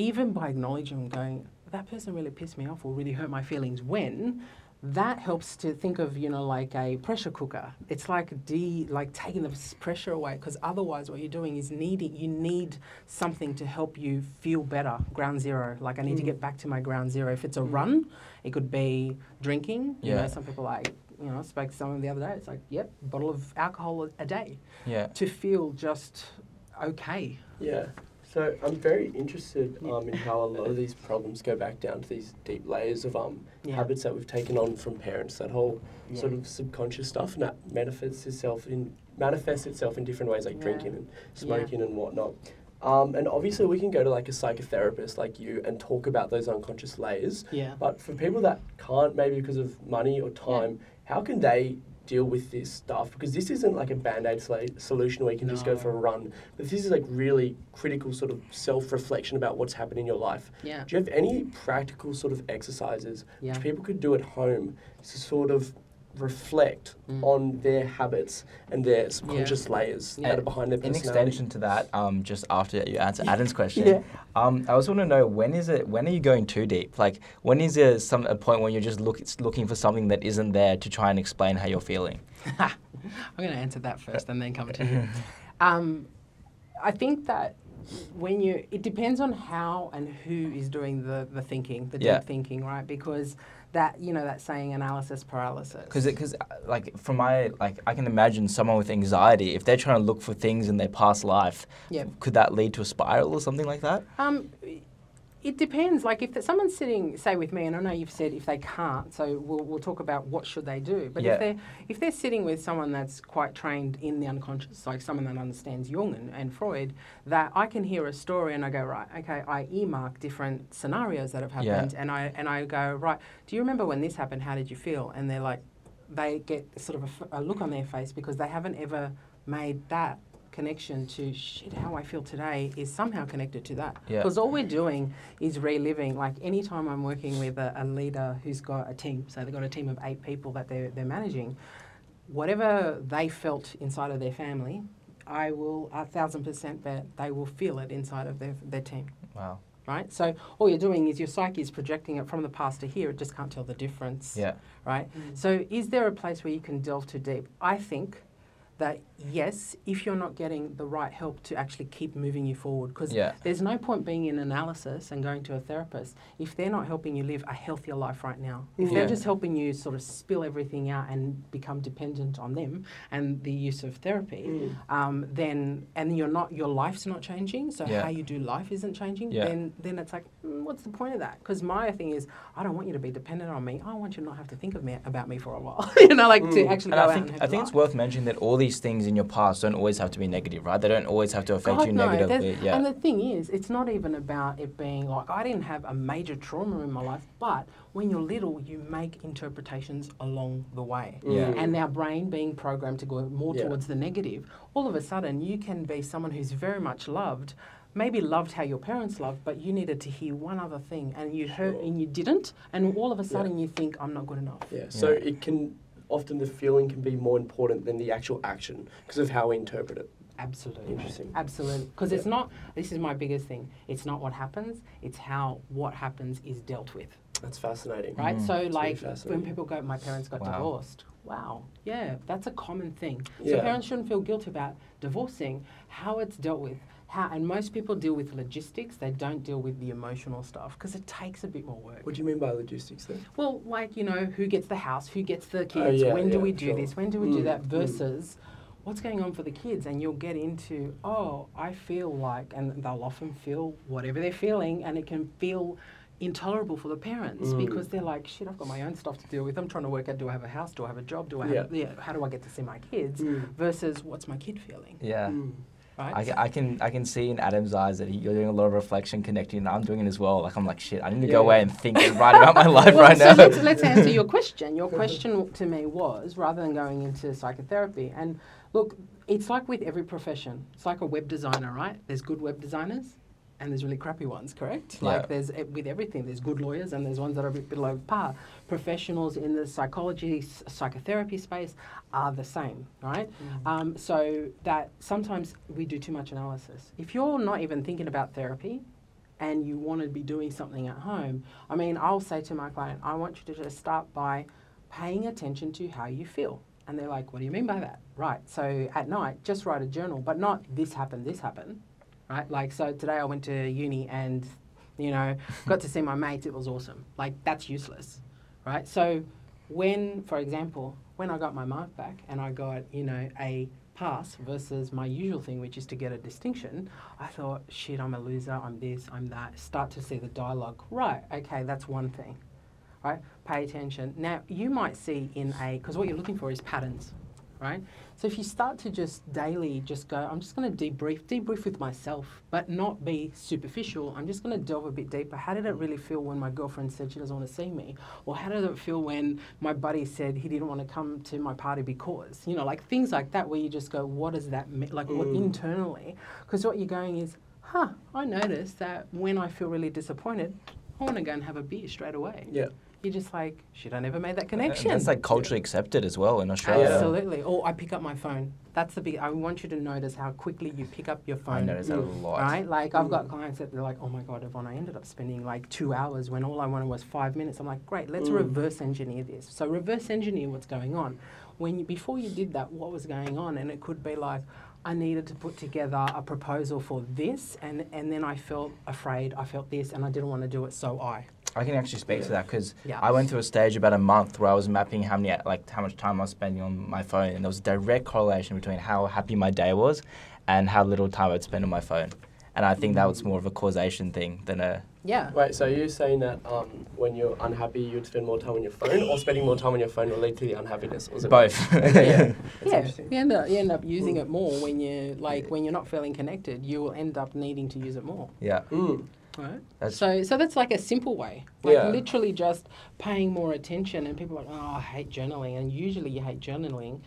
even by acknowledging them, going, that person really pissed me off or really hurt my feelings when that helps to think of you know like a pressure cooker it's like de like taking the pressure away because otherwise what you're doing is needing you need something to help you feel better ground zero like i need to Mm. get back to my ground zero if it's a Mm. run it could be drinking you Yeah. know some people like you know I spoke to someone the other day it's like yep bottle of alcohol a- a day Yeah. to feel just okay Yeah. So I'm very interested um, in how a lot of these problems go back down to these deep layers of um, Yeah. habits that we've taken on from parents. That whole Yeah. sort of subconscious stuff, and that manifests itself in manifests itself in different ways, like Yeah. drinking and smoking and whatnot. Um, and obviously, we can go to like a psychotherapist like you and talk about those unconscious layers. yeah But for people that can't, maybe because of money or time, how can they deal with this stuff? Because this isn't like a band aid solution where you can just go for a run. But this is like really critical sort of self reflection about what's happened in your life. yeah Do you have any practical sort of exercises yeah which people could do at home to sort of reflect Mm. on their habits and their subconscious layers Yeah. that are behind their In extension to that, um, just after you answer Adam's question, Yeah. um, I also want to know when is it? When are you going too deep? Like, when is there some a point when you're just look, looking for something that isn't there to try and explain how you're feeling? I'm going to answer that first and then come to you. Um, I think that when you, it depends on how and who is doing the, the thinking, the deep thinking, right? Because that, you know, that saying analysis paralysis. Because because like from my like I can imagine someone with anxiety if they're trying to look for things in their past life, Yeah. could that lead to a spiral or something like that? Um, it depends. Like if someone's sitting, say with me, and I know you've said if they can't, so we'll, we'll talk about what should they do. But Yeah. if they're if they're sitting with someone that's quite trained in the unconscious, like someone that understands Jung and, and Freud, that I can hear a story and I go right, okay, I earmark different scenarios that have Yeah. happened, and I and I go right. Do you remember when this happened? How did you feel? And they're like, they get sort of a look on their face because they haven't ever made that connection to shit how I feel today is somehow connected to that. Yeah. Because all we're doing is reliving. Like anytime I'm working with a, a leader who's got a team, so they've got a team of eight people that they're, they're managing, whatever they felt inside of their family, I will a thousand percent bet they will feel it inside of their, their team. Wow. Right? So all you're doing is your psyche is projecting it from the past to here. It just can't tell the difference Yeah. right? Mm. So, is there a place where you can delve too deep? I think that yes, if you're not getting the right help to actually keep moving you forward, because Yeah. there's no point being in analysis and going to a therapist if they're not helping you live a healthier life right now. If Yeah. they're just helping you sort of spill everything out and become dependent on them and the use of therapy, Mm. um, then and you're not your life's not changing, so Yeah. how you do life isn't changing. Then then it's like, mm, what's the point of that? Because my thing is, I don't want you to be dependent on me. I want you to not have to think of me about me for a while. you know, like to Mm. actually And go I out think and have I think it's worth mentioning that all these things in your past don't always have to be negative, right? They don't always have to affect God, you no, negatively. there's- Yeah. And the thing is, it's not even about it being like I didn't have a major trauma in my life, but when you're little, you make interpretations along the way. Yeah. Mm. And our brain being programmed to go more Yeah. towards the negative, all of a sudden you can be someone who's very much loved, maybe loved how your parents loved, but you needed to hear one other thing and you heard Sure. and you didn't, and all of a Yeah. sudden you think I'm not good enough. Yeah. So Yeah. it can often the feeling can be more important than the actual action because of how we interpret it. Absolutely. Interesting. Absolutely. Because Yeah. it's not, this is my biggest thing, it's not what happens, it's how what happens is dealt with. That's fascinating. Right? Mm. So, really like, fascinating. when people go, my parents got Wow. divorced. Wow. Yeah, that's a common thing. So, Yeah. parents shouldn't feel guilty about divorcing, how it's dealt with. How, and most people deal with logistics, they don't deal with the emotional stuff because it takes a bit more work. What do you mean by logistics then? Well, like, you know, who gets the house, who gets the kids, Oh, yeah, when do we do sure. this, when do we do Mm, that, mm. versus what's going on for the kids. And you'll get into, oh, I feel like, and they'll often feel whatever they're feeling, and it can feel intolerable for the parents Mm. because they're like, shit, I've got my own stuff to deal with. I'm trying to work out, do I have a house, do I have a job, do I have, yeah. how do I get to see my kids, Mm. versus what's my kid feeling, yeah. Mm. Right? I, I can I can see in Adam's eyes that he, you're doing a lot of reflection, connecting, and I'm doing it as well. Like I'm like shit. I need to Yeah. go away and think and write about my life well, right so now. Let's, let's answer your question. Your question to me was rather than going into psychotherapy, and look, it's like with every profession. It's like a web designer, right? There's good web designers. And there's really crappy ones, correct? Yeah. Like there's with everything. There's good lawyers and there's ones that are a bit below par. Professionals in the psychology, psychotherapy space are the same, right? Um, so that sometimes we do too much analysis. If you're not even thinking about therapy, and you want to be doing something at home, I mean, I'll say to my client, I want you to just start by paying attention to how you feel. And they're like, what do you mean by that? Right. So at night, just write a journal, but not this happened, this happened. Right. Like, so today I went to uni and, you know, got to see my mates. It was awesome. Like, that's useless. Right. So when, for example, when I got my mark back and I got, you know, a pass versus my usual thing, which is to get a distinction, I thought, shit, I'm a loser, I'm this, I'm that. Start to see the dialogue. Right, okay, that's one thing. Right? Pay attention. Now, you might see in a, because what you're looking for is patterns, right? So if you start to just daily just go, I'm just going to debrief, debrief with myself, but not be superficial. I'm just going to delve a bit deeper. How did it really feel when my girlfriend said she doesn't want to see me? Or how did it feel when my buddy said he didn't want to come to my party because? You know, like things like that where you just go, what does that mean? Like what Mm. internally? Because what you're going is, huh, I noticed that when I feel really disappointed, I want to go and have a beer straight away. Yeah. You're just like, shit, I never made that And connection. That's like culturally accepted as well in Australia. Absolutely. Or I pick up my phone. That's the big. I want you to notice how quickly you pick up your phone. I notice that a Mm. lot. Right? Like I've got Mm. clients that they're like, "Oh my god, Evonne, I ended up spending like two hours when all I wanted was five minutes." I'm like, "Great, let's Mm. reverse engineer this." So reverse engineer what's going on. When you, before you did that, what was going on? And it could be like, I needed to put together a proposal for this, and and then I felt afraid. I felt this, and I didn't want to do it, so I. I can actually speak to that because Yeah. I went through a stage about a month where I was mapping how many like how much time I was spending on my phone, and there was a direct correlation between how happy my day was and how little time I'd spend on my phone. And I think that was more of a causation thing than a Yeah. Wait, so you're saying that um, when you're unhappy, you'd spend more time on your phone, or spending more time on your phone will lead to the unhappiness? Or is it both. yeah. Yeah, you end up you end up using Mm. it more when you like when you're not feeling connected. You will end up needing to use it more. yeah. Mm. Right. That's So, so that's like a simple way, like Yeah. literally just paying more attention. And people are like, oh, I hate journaling, and usually you hate journaling,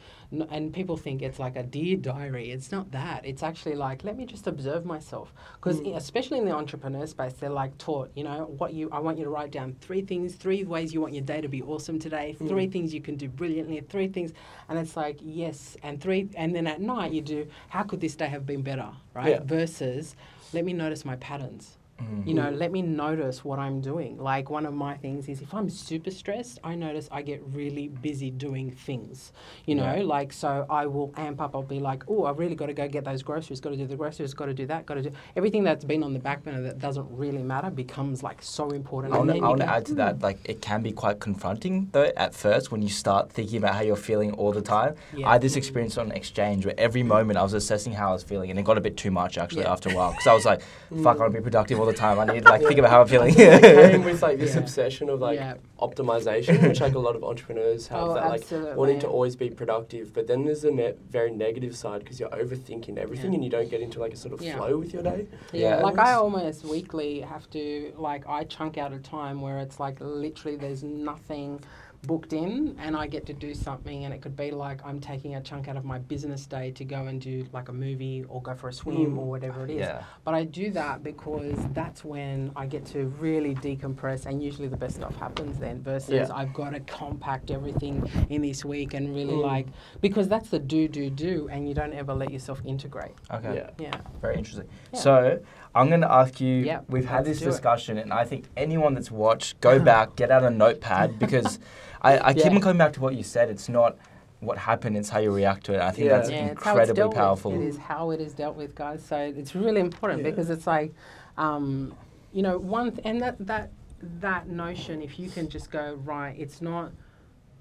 and people think it's like a dear diary. It's not that. It's actually like let me just observe myself, because Mm. especially in the entrepreneur space, they're like taught, you know, what you. I want you to write down three things, three ways you want your day to be awesome today, three Mm. things you can do brilliantly, three things, and it's like yes, and three, and then at night you do how could this day have been better, right? Yeah. Versus let me notice my patterns. Mm. You know, let me notice what I'm doing. Like one of my things is if I'm super stressed, I notice I get really busy doing things. You know, Yeah. like so I will amp up. I'll be like, oh, I've really got to go get those groceries. Got to do the groceries. Got to do that. Got to do everything that's been on the back burner that doesn't really matter becomes like so important. I want to add to that, like it can be quite confronting though at first when you start thinking about how you're feeling all the time. Yeah. I had this experience on exchange where every moment I was assessing how I was feeling, and it got a bit too much actually Yeah. after a while because I was like, "Fuck, I want to be productive all the time. I need like think about how I'm feeling. it came with like this Yeah. obsession of like Yeah. optimization, which like a lot of entrepreneurs have Oh, that like absolutely. wanting to always be productive. But then there's a ne- very negative side because you're overthinking everything Yeah. and you don't get into like a sort of Yeah. flow with your day. Yeah, Yeah. like I almost weekly have to like I chunk out a time where it's like literally there's nothing booked in and I get to do something and it could be like I'm taking a chunk out of my business day to go and do like a movie or go for a swim Mm. or whatever it is. yeah. But I do that because that's when I get to really decompress, and usually the best stuff happens then. Versus Yeah. I've got to compact everything in this week and really Mm. like because that's the do do do, and you don't ever let yourself integrate. Okay. Yeah. Yeah, Very interesting. Yeah. So I'm going to ask you. Yeah, we've had this do it. discussion, and I think anyone that's watched, go back, get out a notepad because I, I keep Yeah. on coming back to what you said. It's not what happened; it's how you react to it. I think Yeah. that's yeah, it's how it's incredibly dealt powerful. With. It is how it is dealt with, guys. So it's really important Yeah. because it's like, um, you know, one th- and that that that notion. If you can just go right, it's not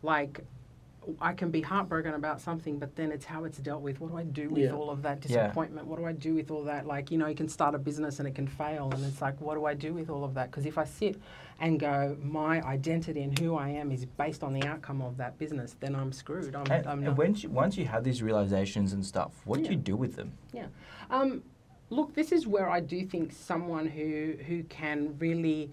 like I can be heartbroken about something, but then it's how it's dealt with. What do I do with Yeah. all of that Yeah. disappointment? What do I do with all that? Like, you know, you can start a business and it can fail, and it's like, what do I do with all of that? Because if I sit and go, my identity and who I am is based on the outcome of that business, then I'm screwed. I'm, And, I'm and you, once you have these realizations and stuff, what do you do with them? Yeah. Um, look, this is where I do think someone who who can really,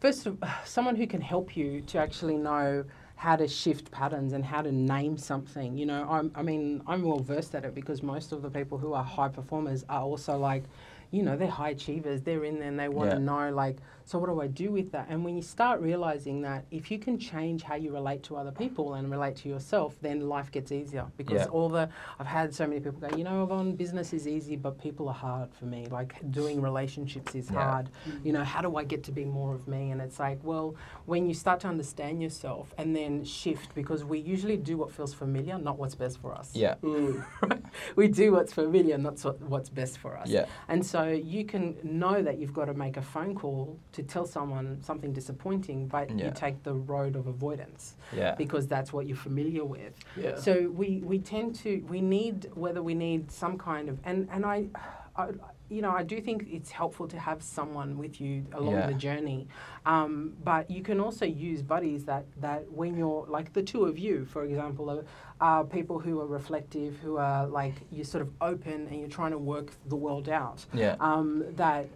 first of someone who can help you to actually know how to shift patterns and how to name something. You know, I'm, I mean, I'm well versed at it because most of the people who are high performers are also like, you know, they're high achievers. They're in there and they want Yeah. to know, like, so what do I do with that? And when you start realizing that if you can change how you relate to other people and relate to yourself, then life gets easier. Because Yeah. all the, I've had so many people go, you know, Evonne, business is easy, but people are hard for me. Like doing relationships is Yeah. hard. You know, how do I get to be more of me? And it's like, well, when you start to understand yourself and then shift, because we usually do what feels familiar, not what's best for us. Yeah. Mm. we do what's familiar, not what's best for us. Yeah. And so you can know that you've got to make a phone call to tell someone something disappointing, but Yeah. you take the road of avoidance Yeah. because that's what you're familiar with. Yeah. So we, we tend to we need whether we need some kind of and and I, I you know I do think it's helpful to have someone with you along Yeah. the journey, um, but you can also use buddies that that when you're like the two of you for example are, are people who are reflective who are like you're sort of open and you're trying to work the world out Yeah. um, that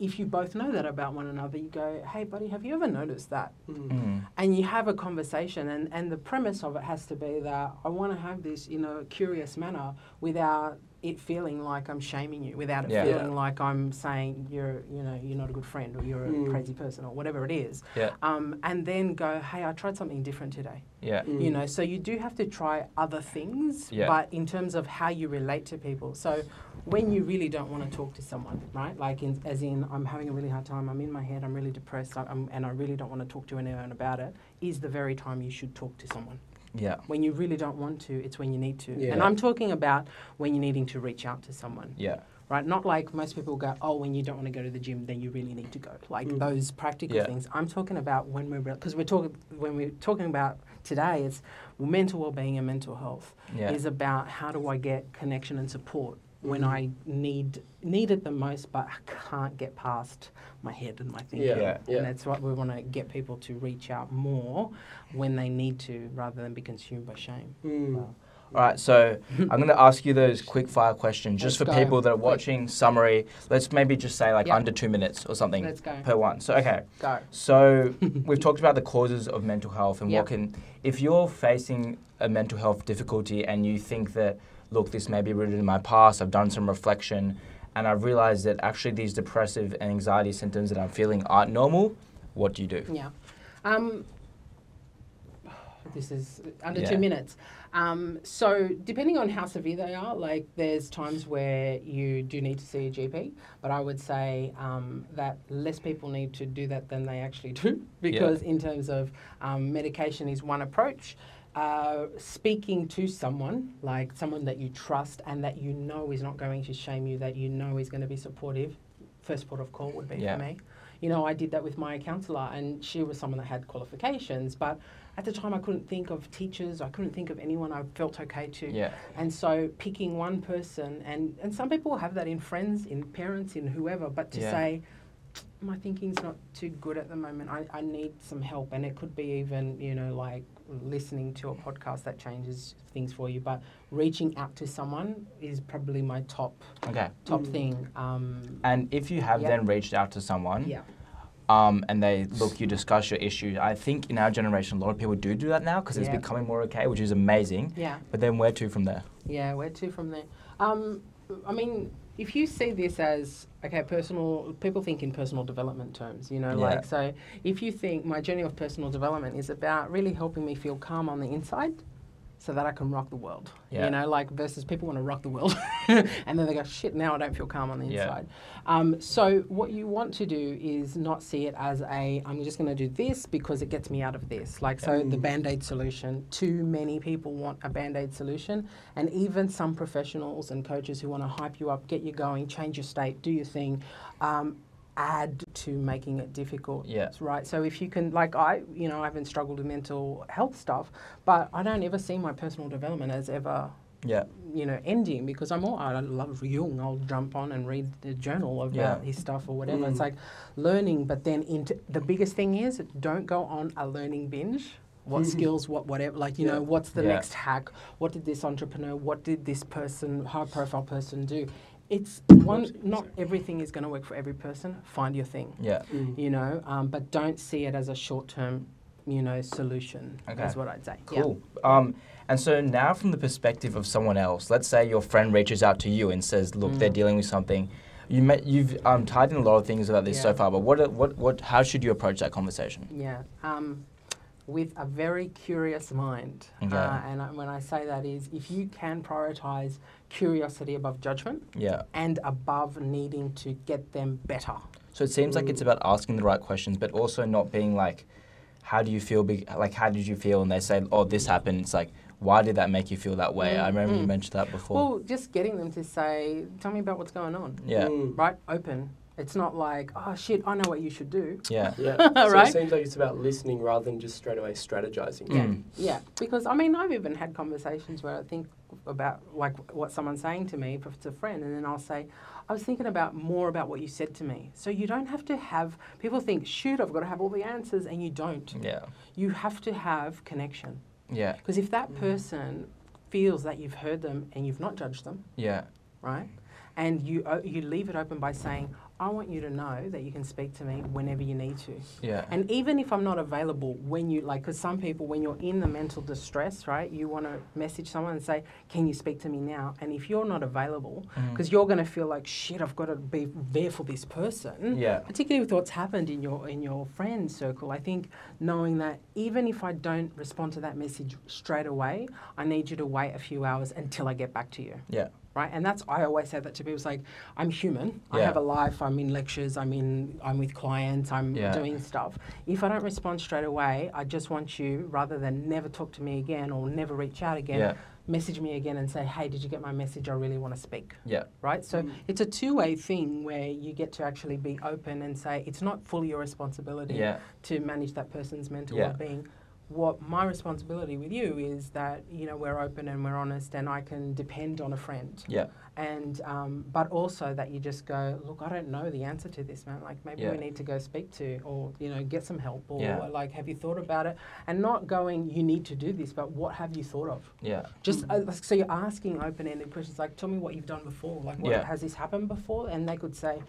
if you both know that about one another you go hey buddy have you ever noticed that Mm. Mm. and you have a conversation and, and the premise of it has to be that i want to have this in a curious manner without it feeling like i'm shaming you without it Yeah. feeling Yeah. like i'm saying you're you know you're not a good friend or you're a Mm. crazy person or whatever it is Yeah. um, and then go hey i tried something different today Yeah. Mm. you know so you do have to try other things Yeah. but in terms of how you relate to people so when you really don't want to talk to someone right like in, as in i'm having a really hard time i'm in my head i'm really depressed I- I'm, and i really don't want to talk to anyone about it is the very time you should talk to someone Yeah. when you really don't want to it's when you need to Yeah. and i'm talking about when you're needing to reach out to someone Yeah. right? Not like most people go, oh, when you don't want to go to the gym, then you really need to go. Like Mm. those practical Yeah. things. I'm talking about when we're because we're talking when we're talking about today. It's mental well-being and mental health Yeah. is about how do I get connection and support when Mhm. I need need it the most, but I can't get past my head and my thinking. Yeah. Yeah. Yeah. And that's what we want to get people to reach out more when they need to, rather than be consumed by shame. Mm. Wow. All right, so I'm going to ask you those quick fire questions just Let's for go. people that are Quick. watching. Summary. Let's maybe just say like Yeah. under two minutes or something Let's go. per one. So okay, Go. so we've talked about the causes of mental health and Yep. what can. If you're facing a mental health difficulty and you think that, look, this may be rooted in my past. I've done some reflection, and I've realized that actually these depressive and anxiety symptoms that I'm feeling aren't normal. What do you do? Yeah. Um, this is under Yeah. two minutes. Um, so, depending on how severe they are, like there's times where you do need to see a GP, but I would say um, that less people need to do that than they actually do, because in terms of um, medication is one approach. Uh, speaking to someone, like someone that you trust and that you know is not going to shame you, that you know is going to be supportive, first port of call would be Yeah. for me. You know, I did that with my counsellor, and she was someone that had qualifications, but at the time I couldn't think of teachers, I couldn't think of anyone I felt okay to. Yeah. And so picking one person, and, and some people have that in friends, in parents, in whoever, but to Yeah. say, my thinking's not too good at the moment. I, I need some help, and it could be even, you know, like listening to a podcast that changes things for you. But reaching out to someone is probably my top Okay. top Mm. thing. Um, And if you have Yeah. then reached out to someone, yeah, um, and they look, you discuss your issue. I think in our generation, a lot of people do do that now because it's becoming more okay, which is amazing. yeah, But then where to from there? yeah. Where to from there? Um, I mean, if you see this as okay, personal, people think in personal development terms, you know, Yeah. like so. If you think my journey of personal development is about really helping me feel calm on the inside. So that I can rock the world, Yeah. you know, like versus people want to rock the world, and then they go, "Shit, now I don't feel calm on the Yeah. inside." Um, so what you want to do is not see it as a, "I'm just going to do this because it gets me out of this." Like so, the band aid solution. Too many people want a band aid solution, and even some professionals and coaches who want to hype you up, get you going, change your state, do your thing. Um, add to making it difficult Yeah. right so if you can like i you know i haven't struggled with mental health stuff but i don't ever see my personal development as ever Yeah. you know ending because i'm all i love jung i'll jump on and read the journal about Yeah. his stuff or whatever Mm. it's like learning but then into the biggest thing is don't go on a learning binge what skills what whatever like you Yeah. know what's the Yeah. next hack what did this entrepreneur what did this person high profile person do it's one not everything is going to work for every person find your thing Yeah. Mm. you know, um, but don't see it as a short term, you know, solution. Okay. That's what I'd say. Yeah. Cool. Um, and so now, from the perspective of someone else, let's say your friend reaches out to you and says, "Look, they're Mm. dealing with something." You met, you've um, tied in a lot of things about this so far, but what, what, what, how should you approach that conversation? Yeah. Um, with a very curious mind. Okay. Uh, and I, when I say that is if you can prioritize curiosity above judgment Yeah. and above needing to get them better. So it seems like it's about asking the right questions, but also not being like, "How do you feel?" Be- like, "How did you feel?" And they say, "Oh, this happened." It's like, "Why did that make you feel that way?" I Mm, remember you mm. mentioned that before. Well, just getting them to say, tell me about what's going on. yeah. Mm. Right? Open. It's not like, oh shit, I know what you should do. Yeah. Yeah. right? so Right? it seems like it's about listening rather than just straight away strategizing. Mm. Yeah, yeah. Because I mean, I've even had conversations where I think about like what someone's saying to me if it's a friend, and then I'll say, I was thinking about more about what you said to me. So you don't have to have people think, shoot, I've got to have all the answers, and you don't. Yeah. You have to have connection. Yeah. Because if that Mm. person feels that you've heard them and you've not judged them, Yeah. right? And you o- you leave it open by saying, I want you to know that you can speak to me whenever you need to. Yeah. And even if I'm not available, when you like, because some people, when you're in the mental distress, right, you want to message someone and say, "Can you speak to me now?" And if you're not available, mm. because you're going to feel like shit, I've got to be there for this person. Yeah. Particularly with what's happened in your in your friend circle, I think knowing that even if I don't respond to that message straight away, I need you to wait a few hours until I get back to you Yeah. right? And that's I always say that to people. It's like I'm human. Yeah. I have a life. I'm in lectures. I'm in. I'm with clients. I'm Yeah. doing stuff. If I don't respond straight away, I just want you, rather than never talk to me again or never reach out again, Yeah. Message me again and say, "Hey, did you get my message? I really want to speak." Yeah. Right. So Mm. it's a two-way thing where you get to actually be open and say it's not fully your responsibility Yeah. to manage that person's mental Yeah. well-being. What my responsibility with you is that you know we're open and we're honest, and I can depend on a friend Yeah. and um, but also that you just go look i don't know the answer to this man like maybe Yeah. we need to go speak to or you know get some help or Yeah. like have you thought about it and not going you need to do this but what have you thought of Yeah. just uh, so you're asking open-ended questions like tell me what you've done before like what, Yeah. has this happened before and they could say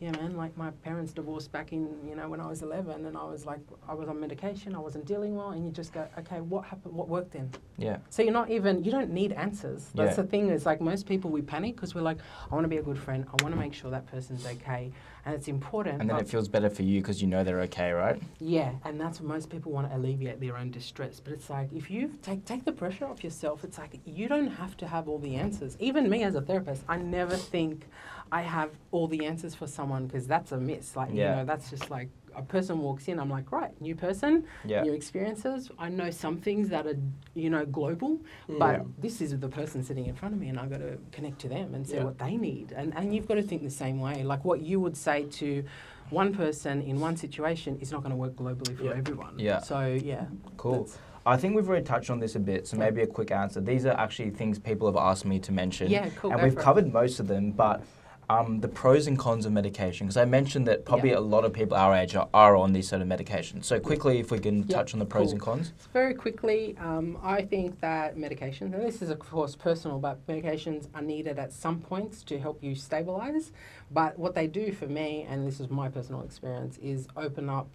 yeah man like my parents divorced back in you know when i was 11 and i was like i was on medication i wasn't dealing well and you just go okay what happened what worked then Yeah. so you're not even you don't need answers. That's Yeah. the thing is like most people we panic because we're like, I want to be a good friend. I want to make sure that person's okay, and it's important. And then it feels better for you because you know they're okay, right? yeah, and that's what most people want to alleviate their own distress. But it's like if you take take the pressure off yourself, it's like you don't have to have all the answers. Even me as a therapist, I never think I have all the answers for someone because that's a miss. Like Yeah. you know, that's just like a person walks in, I'm like, right, new person, Yeah. new experiences. I know some things that are you know global, Mm. but Yeah. this is the person sitting in front of me, and I've got to connect to them and see Yeah. what they need. And and you've got to think the same way. Like what you would say to one person in one situation is not going to work globally for everyone. Yeah. So yeah. Cool. I think we've already touched on this a bit, so maybe a quick answer. These are actually things people have asked me to mention. Yeah, cool, And we've for it. covered most of them, but um, the pros and cons of medication? Because I mentioned that probably Yeah. a lot of people our age are, are on these sort of medications. So quickly, if we can Yeah, touch on the pros cool. and cons. Very quickly, um, I think that medications, and this is of course personal, but medications are needed at some points to help you stabilize. But what they do for me, and this is my personal experience, is open up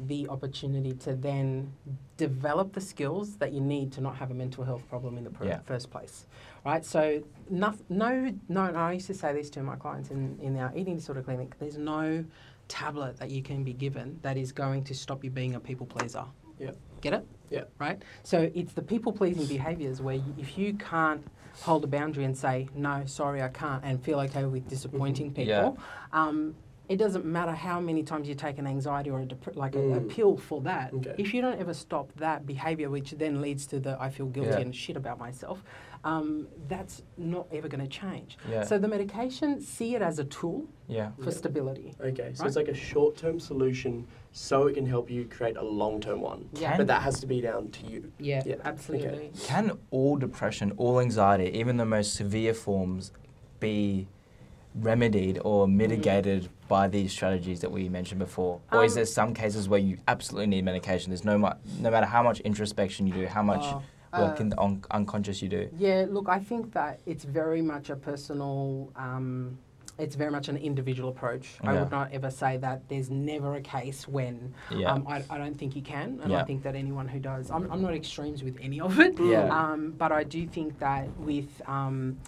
the opportunity to then develop the skills that you need to not have a mental health problem in the Yeah. first place. Right? So, no, no, no, I used to say this to my clients in, in our eating disorder clinic there's no tablet that you can be given that is going to stop you being a people pleaser. Yep. Get it? Yeah. Right? So it's the people pleasing behaviors where you, if you can't hold a boundary and say, no, sorry, I can't, and feel okay with disappointing people, Yeah. um, it doesn't matter how many times you take an anxiety or a dep- like a, a Mm. pill for that. Okay. If you don't ever stop that behavior, which then leads to the I feel guilty Yeah. and shit about myself, um, that's not ever going to change. Yeah. So the medication, see it as a tool yeah. for Yeah. stability. Okay, so Right. it's like a short term solution so it can help you create a long term one. Yeah. But that has to be down to you. Yeah, Yeah, absolutely. Can all depression, all anxiety, even the most severe forms, be remedied or mitigated by these strategies that we mentioned before? Or is Um, there some cases where you absolutely need medication? There's no mu- no matter how much introspection you do, how much Oh, work uh, in the un- unconscious you do. Yeah, look, I think that it's very much a personal, um, it's very much an individual approach. I would not ever say that there's never a case when Yeah. um, I, I don't think you can, and Yeah. I think that anyone who does, I'm, I'm not extremes with any of it, Yeah. um, but I do think that with um,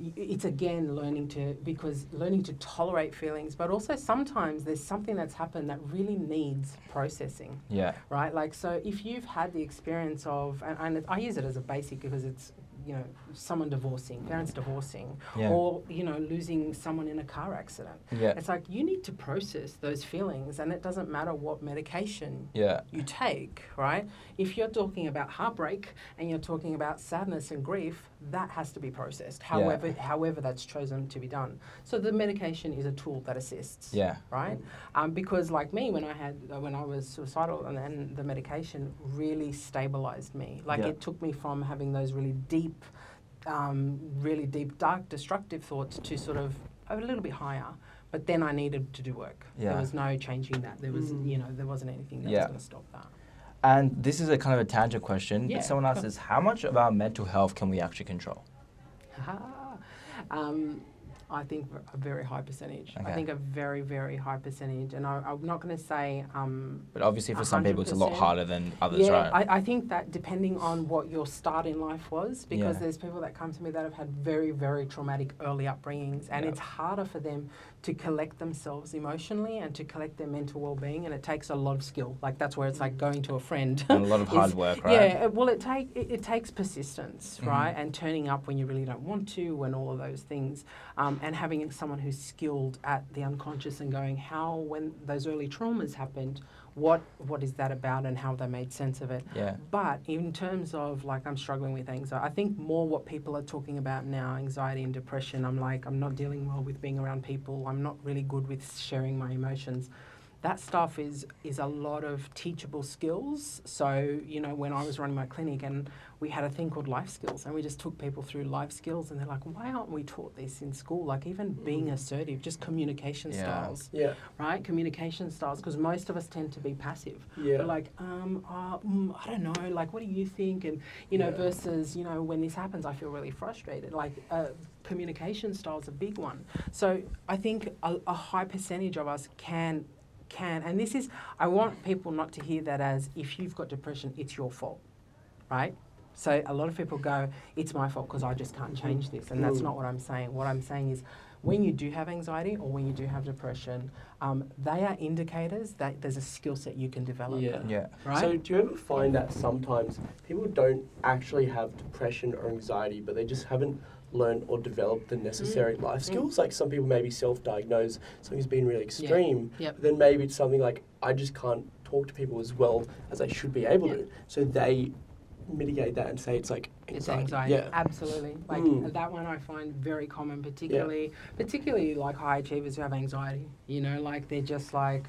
it's again learning to because learning to tolerate feelings, but also sometimes there's something that's happened that really needs processing yeah. right? Like, so if you've had the experience of, and, and I use it as a basic because it's, you know, someone divorcing, parents divorcing, Yeah. or, you know, losing someone in a car accident. Yeah. It's like you need to process those feelings, and it doesn't matter what medication Yeah. you take, right? If you're talking about heartbreak and you're talking about sadness and grief, that has to be processed. However, however that's chosen to be done. So the medication is a tool that assists Yeah. right? Um, because like me, when I had uh, when I was suicidal, and then the medication really stabilized me. Like it took me from having those really deep, um, really deep, dark, destructive thoughts to sort of a little bit higher. But then I needed to do work. Yeah. There was no changing that. There was, Mm. you know, there wasn't anything that Yeah. was going to stop that. And this is a kind of a tangent question. Yeah, Someone asked us, how much of our mental health can we actually control? um, I think a very high percentage. Okay. I think a very, very high percentage. And I, I'm not going to say um, But obviously, for some people, it's a lot harder than others, yeah, right? I, I think that depending on what your start in life was, because Yeah. there's people that come to me that have had very, very traumatic early upbringings, and Yeah. it's harder for them to collect themselves emotionally and to collect their mental well-being, and it takes a lot of skill. Like that's where it's like going to a friend. and a lot of hard work, right? Yeah, it- well, it take it, it takes persistence, Mhm. right, and turning up when you really don't want to, and all of those things, um, and having someone who's skilled at the unconscious and going, how when those early traumas happened, what what is that about, and how they made sense of it. Yeah. But in terms of like I'm struggling with anxiety, I think more what people are talking about now, anxiety and depression. I'm like I'm not dealing well with being around people. I'm not really good with sharing my emotions. That stuff is is a lot of teachable skills. So you know when I was running my clinic and we had a thing called life skills and we just took people through life skills and they're like why aren't we taught this in school like even being Mm. assertive just communication Yeah. styles Yeah. right communication styles because most of us tend to be passive Yeah. we're like, um, uh, mm, I don't know, like, what do you think? And, you know, Yeah. versus, you know, when this happens, I feel really frustrated. Like, uh, communication style is a big one. So I think a, a high percentage of us can, can, and this is, I want people not to hear that as if you've got depression, it's your fault, right? So a lot of people go, it's my fault because I just can't change this. And that's Mm. not what I'm saying. What I'm saying is, when you do have anxiety or when you do have depression, um, they are indicators that there's a skill set you can develop. Yeah. Yeah. Right? So do you ever find that sometimes people don't actually have depression or anxiety, but they just haven't learned or develop the necessary Mm. life skills? Like some people maybe self-diagnose something's been really extreme, Yep. then maybe it's something like I just can't talk to people as well as I should be able Yeah. to. So they mitigate that and say it's like It's anxiety. anxiety, Yeah. absolutely. Like Mm. that one, I find very common, particularly, particularly like high achievers who have anxiety. You know, like they're just like,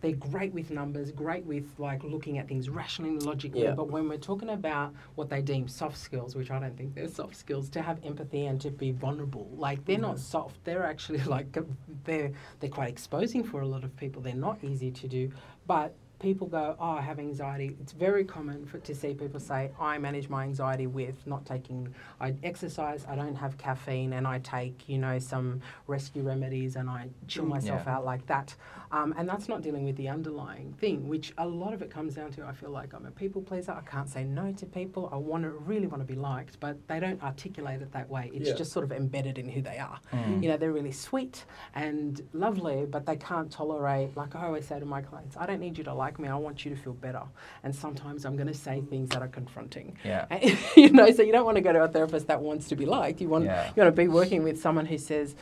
they're great with numbers, great with like looking at things rationally and logically. Yeah. But when we're talking about what they deem soft skills, which I don't think they're soft skills, to have empathy and to be vulnerable, like they're not mm. soft. They're actually like they're they're quite exposing for a lot of people. They're not easy to do, but people go, oh, I have anxiety. It's very common for, to see people say, I manage my anxiety with not taking, I exercise, I don't have caffeine, and I take, you know, some rescue remedies and I chill Mm. myself Yeah. out like that. Um, and that's not dealing with the underlying thing, which a lot of it comes down to, I feel like I'm a people pleaser. I can't say no to people. I want to, really want to be liked, but they don't articulate it that way. It's Yeah. just sort of embedded in who they are. Mm. You know, they're really sweet and lovely, but they can't tolerate, like I always say to my clients, I don't need you to like me, I want you to feel better. And sometimes I'm going to say things that are confronting. Yeah. And, you know, so you don't want to go to a therapist that wants to be liked. You want, Yeah. you want to be working with someone who says,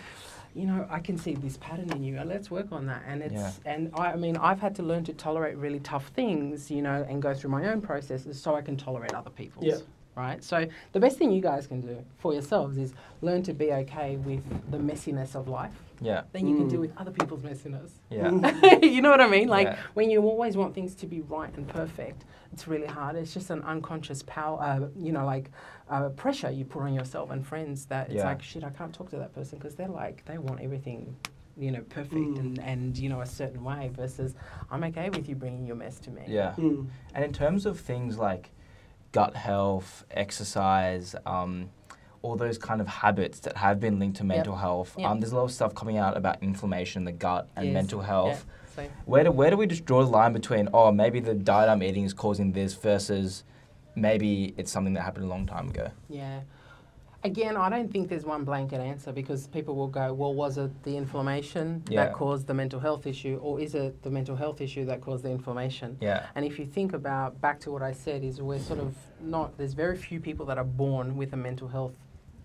you know, I can see this pattern in you, and let's work on that. And it's, Yeah. and I, I mean, I've had to learn to tolerate really tough things, you know, and go through my own processes so I can tolerate other people's. Yeah. Right. So the best thing you guys can do for yourselves is learn to be okay with the messiness of life. Yeah. Then you can Mm. deal with other people's messiness. Yeah. you know what I mean? Like Yeah. when you always want things to be right and perfect, it's really hard. It's just an unconscious power, uh, you know, like uh, pressure you put on yourself and friends that it's Yeah. like, shit, I can't talk to that person because they're like, they want everything, you know, perfect Mm. and, and, you know, a certain way versus I'm okay with you bringing your mess to me. Yeah. Mm. And in terms of things like gut health, exercise, um, all those kind of habits that have been linked to mental health, Yep. um, there's a lot of stuff coming out about inflammation in the gut and Yes. mental Yeah. health. So, Where do where do we just draw the line between oh maybe the diet I'm eating is causing this versus maybe it's something that happened a long time ago? Yeah. Again, I don't think there's one blanket answer because people will go, well, was it the inflammation Yeah. that caused the mental health issue, or is it the mental health issue that caused the inflammation? Yeah. And if you think about back to what I said, is we're sort of not, there's very few people that are born with a mental health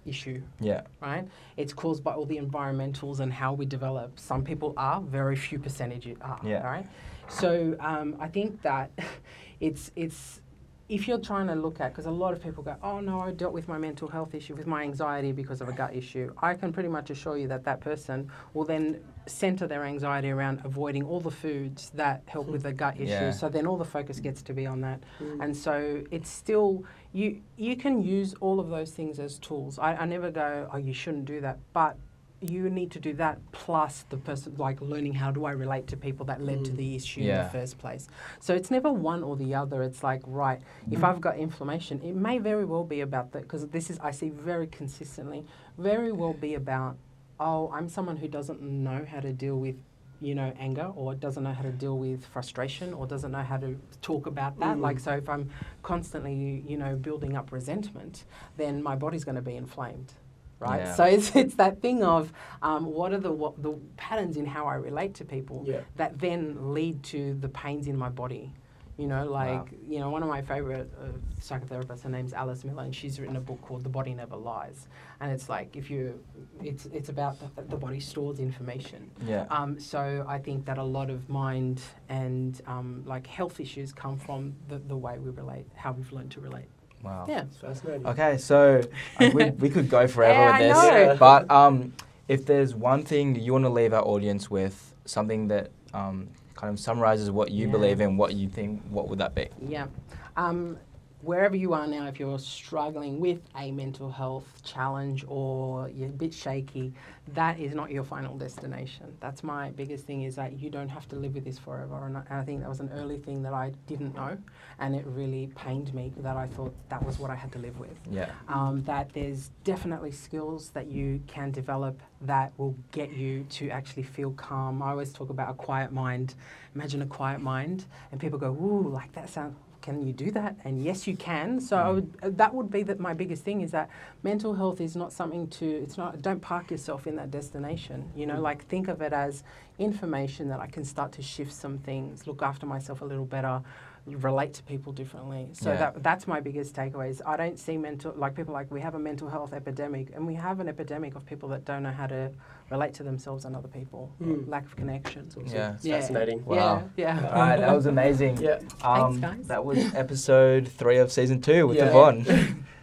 issue, Yeah. right? It's caused by all the environmentals and how we develop. Some people are, very few percentage are, Yeah. right? So um, I think that it's, it's, if you're trying to look at, because a lot of people go, oh no, I dealt with my mental health issue, with my anxiety because of a gut issue, I can pretty much assure you that that person will then center their anxiety around avoiding all the foods that help with the gut issue. Yeah. So then all the focus gets to be on that. Mm. And so it's still, you, you can use all of those things as tools. I, I never go, oh, you shouldn't do that. But you need to do that plus the person, like learning how do I relate to people that led to Mm. the issue in the first place. So it's never one or the other. It's like, right, if I've got inflammation, it may very well be about that, because this is, I see very consistently, very well be about, oh, I'm someone who doesn't know how to deal with, you know, anger or doesn't know how to deal with frustration or doesn't know how to talk about that. Mm. Like, so if I'm constantly, you know, building up resentment, then my body's going to be inflamed. Right, Yeah. so it's, it's that thing of um, what are the what, the patterns in how I relate to people Yeah. that then lead to the pains in my body. You know, like Wow. you know, one of my favorite uh, psychotherapists, her name's Alice Miller, and she's written a book called The Body Never Lies, and it's like if you, it's it's about the, the body stores information. Yeah. Um, so I think that a lot of mind and um, like health issues come from the, the way we relate, how we've learned to relate. Wow. Yeah. Fascinating. Okay, so uh, we, we could go forever Yeah, with I this, know. but um, if there's one thing you want to leave our audience with, something that um, kind of summarizes what you Yeah. believe in, what you think, what would that be? Yeah. Um, wherever you are now, if you're struggling with a mental health challenge or you're a bit shaky, that is not your final destination. That's my biggest thing is that you don't have to live with this forever. And I, and I think that was an early thing that I didn't know. And it really pained me that I thought that was what I had to live with. Yeah. Um, that there's definitely skills that you can develop that will get you to actually feel calm. I always talk about a quiet mind. Imagine a quiet mind, and people go, "Ooh, like that sounds." Can you do that? And yes, you can. So I would, uh, that would be that my biggest thing is that mental health is not something to. It's not. Don't park yourself in that destination. You know, Mm. like think of it as information that I can start to shift some things, look after myself a little better, relate to people differently. So Yeah. that that's my biggest takeaway. Is I don't see mental like people like we have a mental health epidemic, and we have an epidemic of people that don't know how to relate to themselves and other people. Mm. Lack of connections. Also. Yeah. It's fascinating. Wow. Yeah. All Yeah. right, that was amazing. Yeah. Um, Thanks, guys. That was episode three of season two with Yeah. Evonne.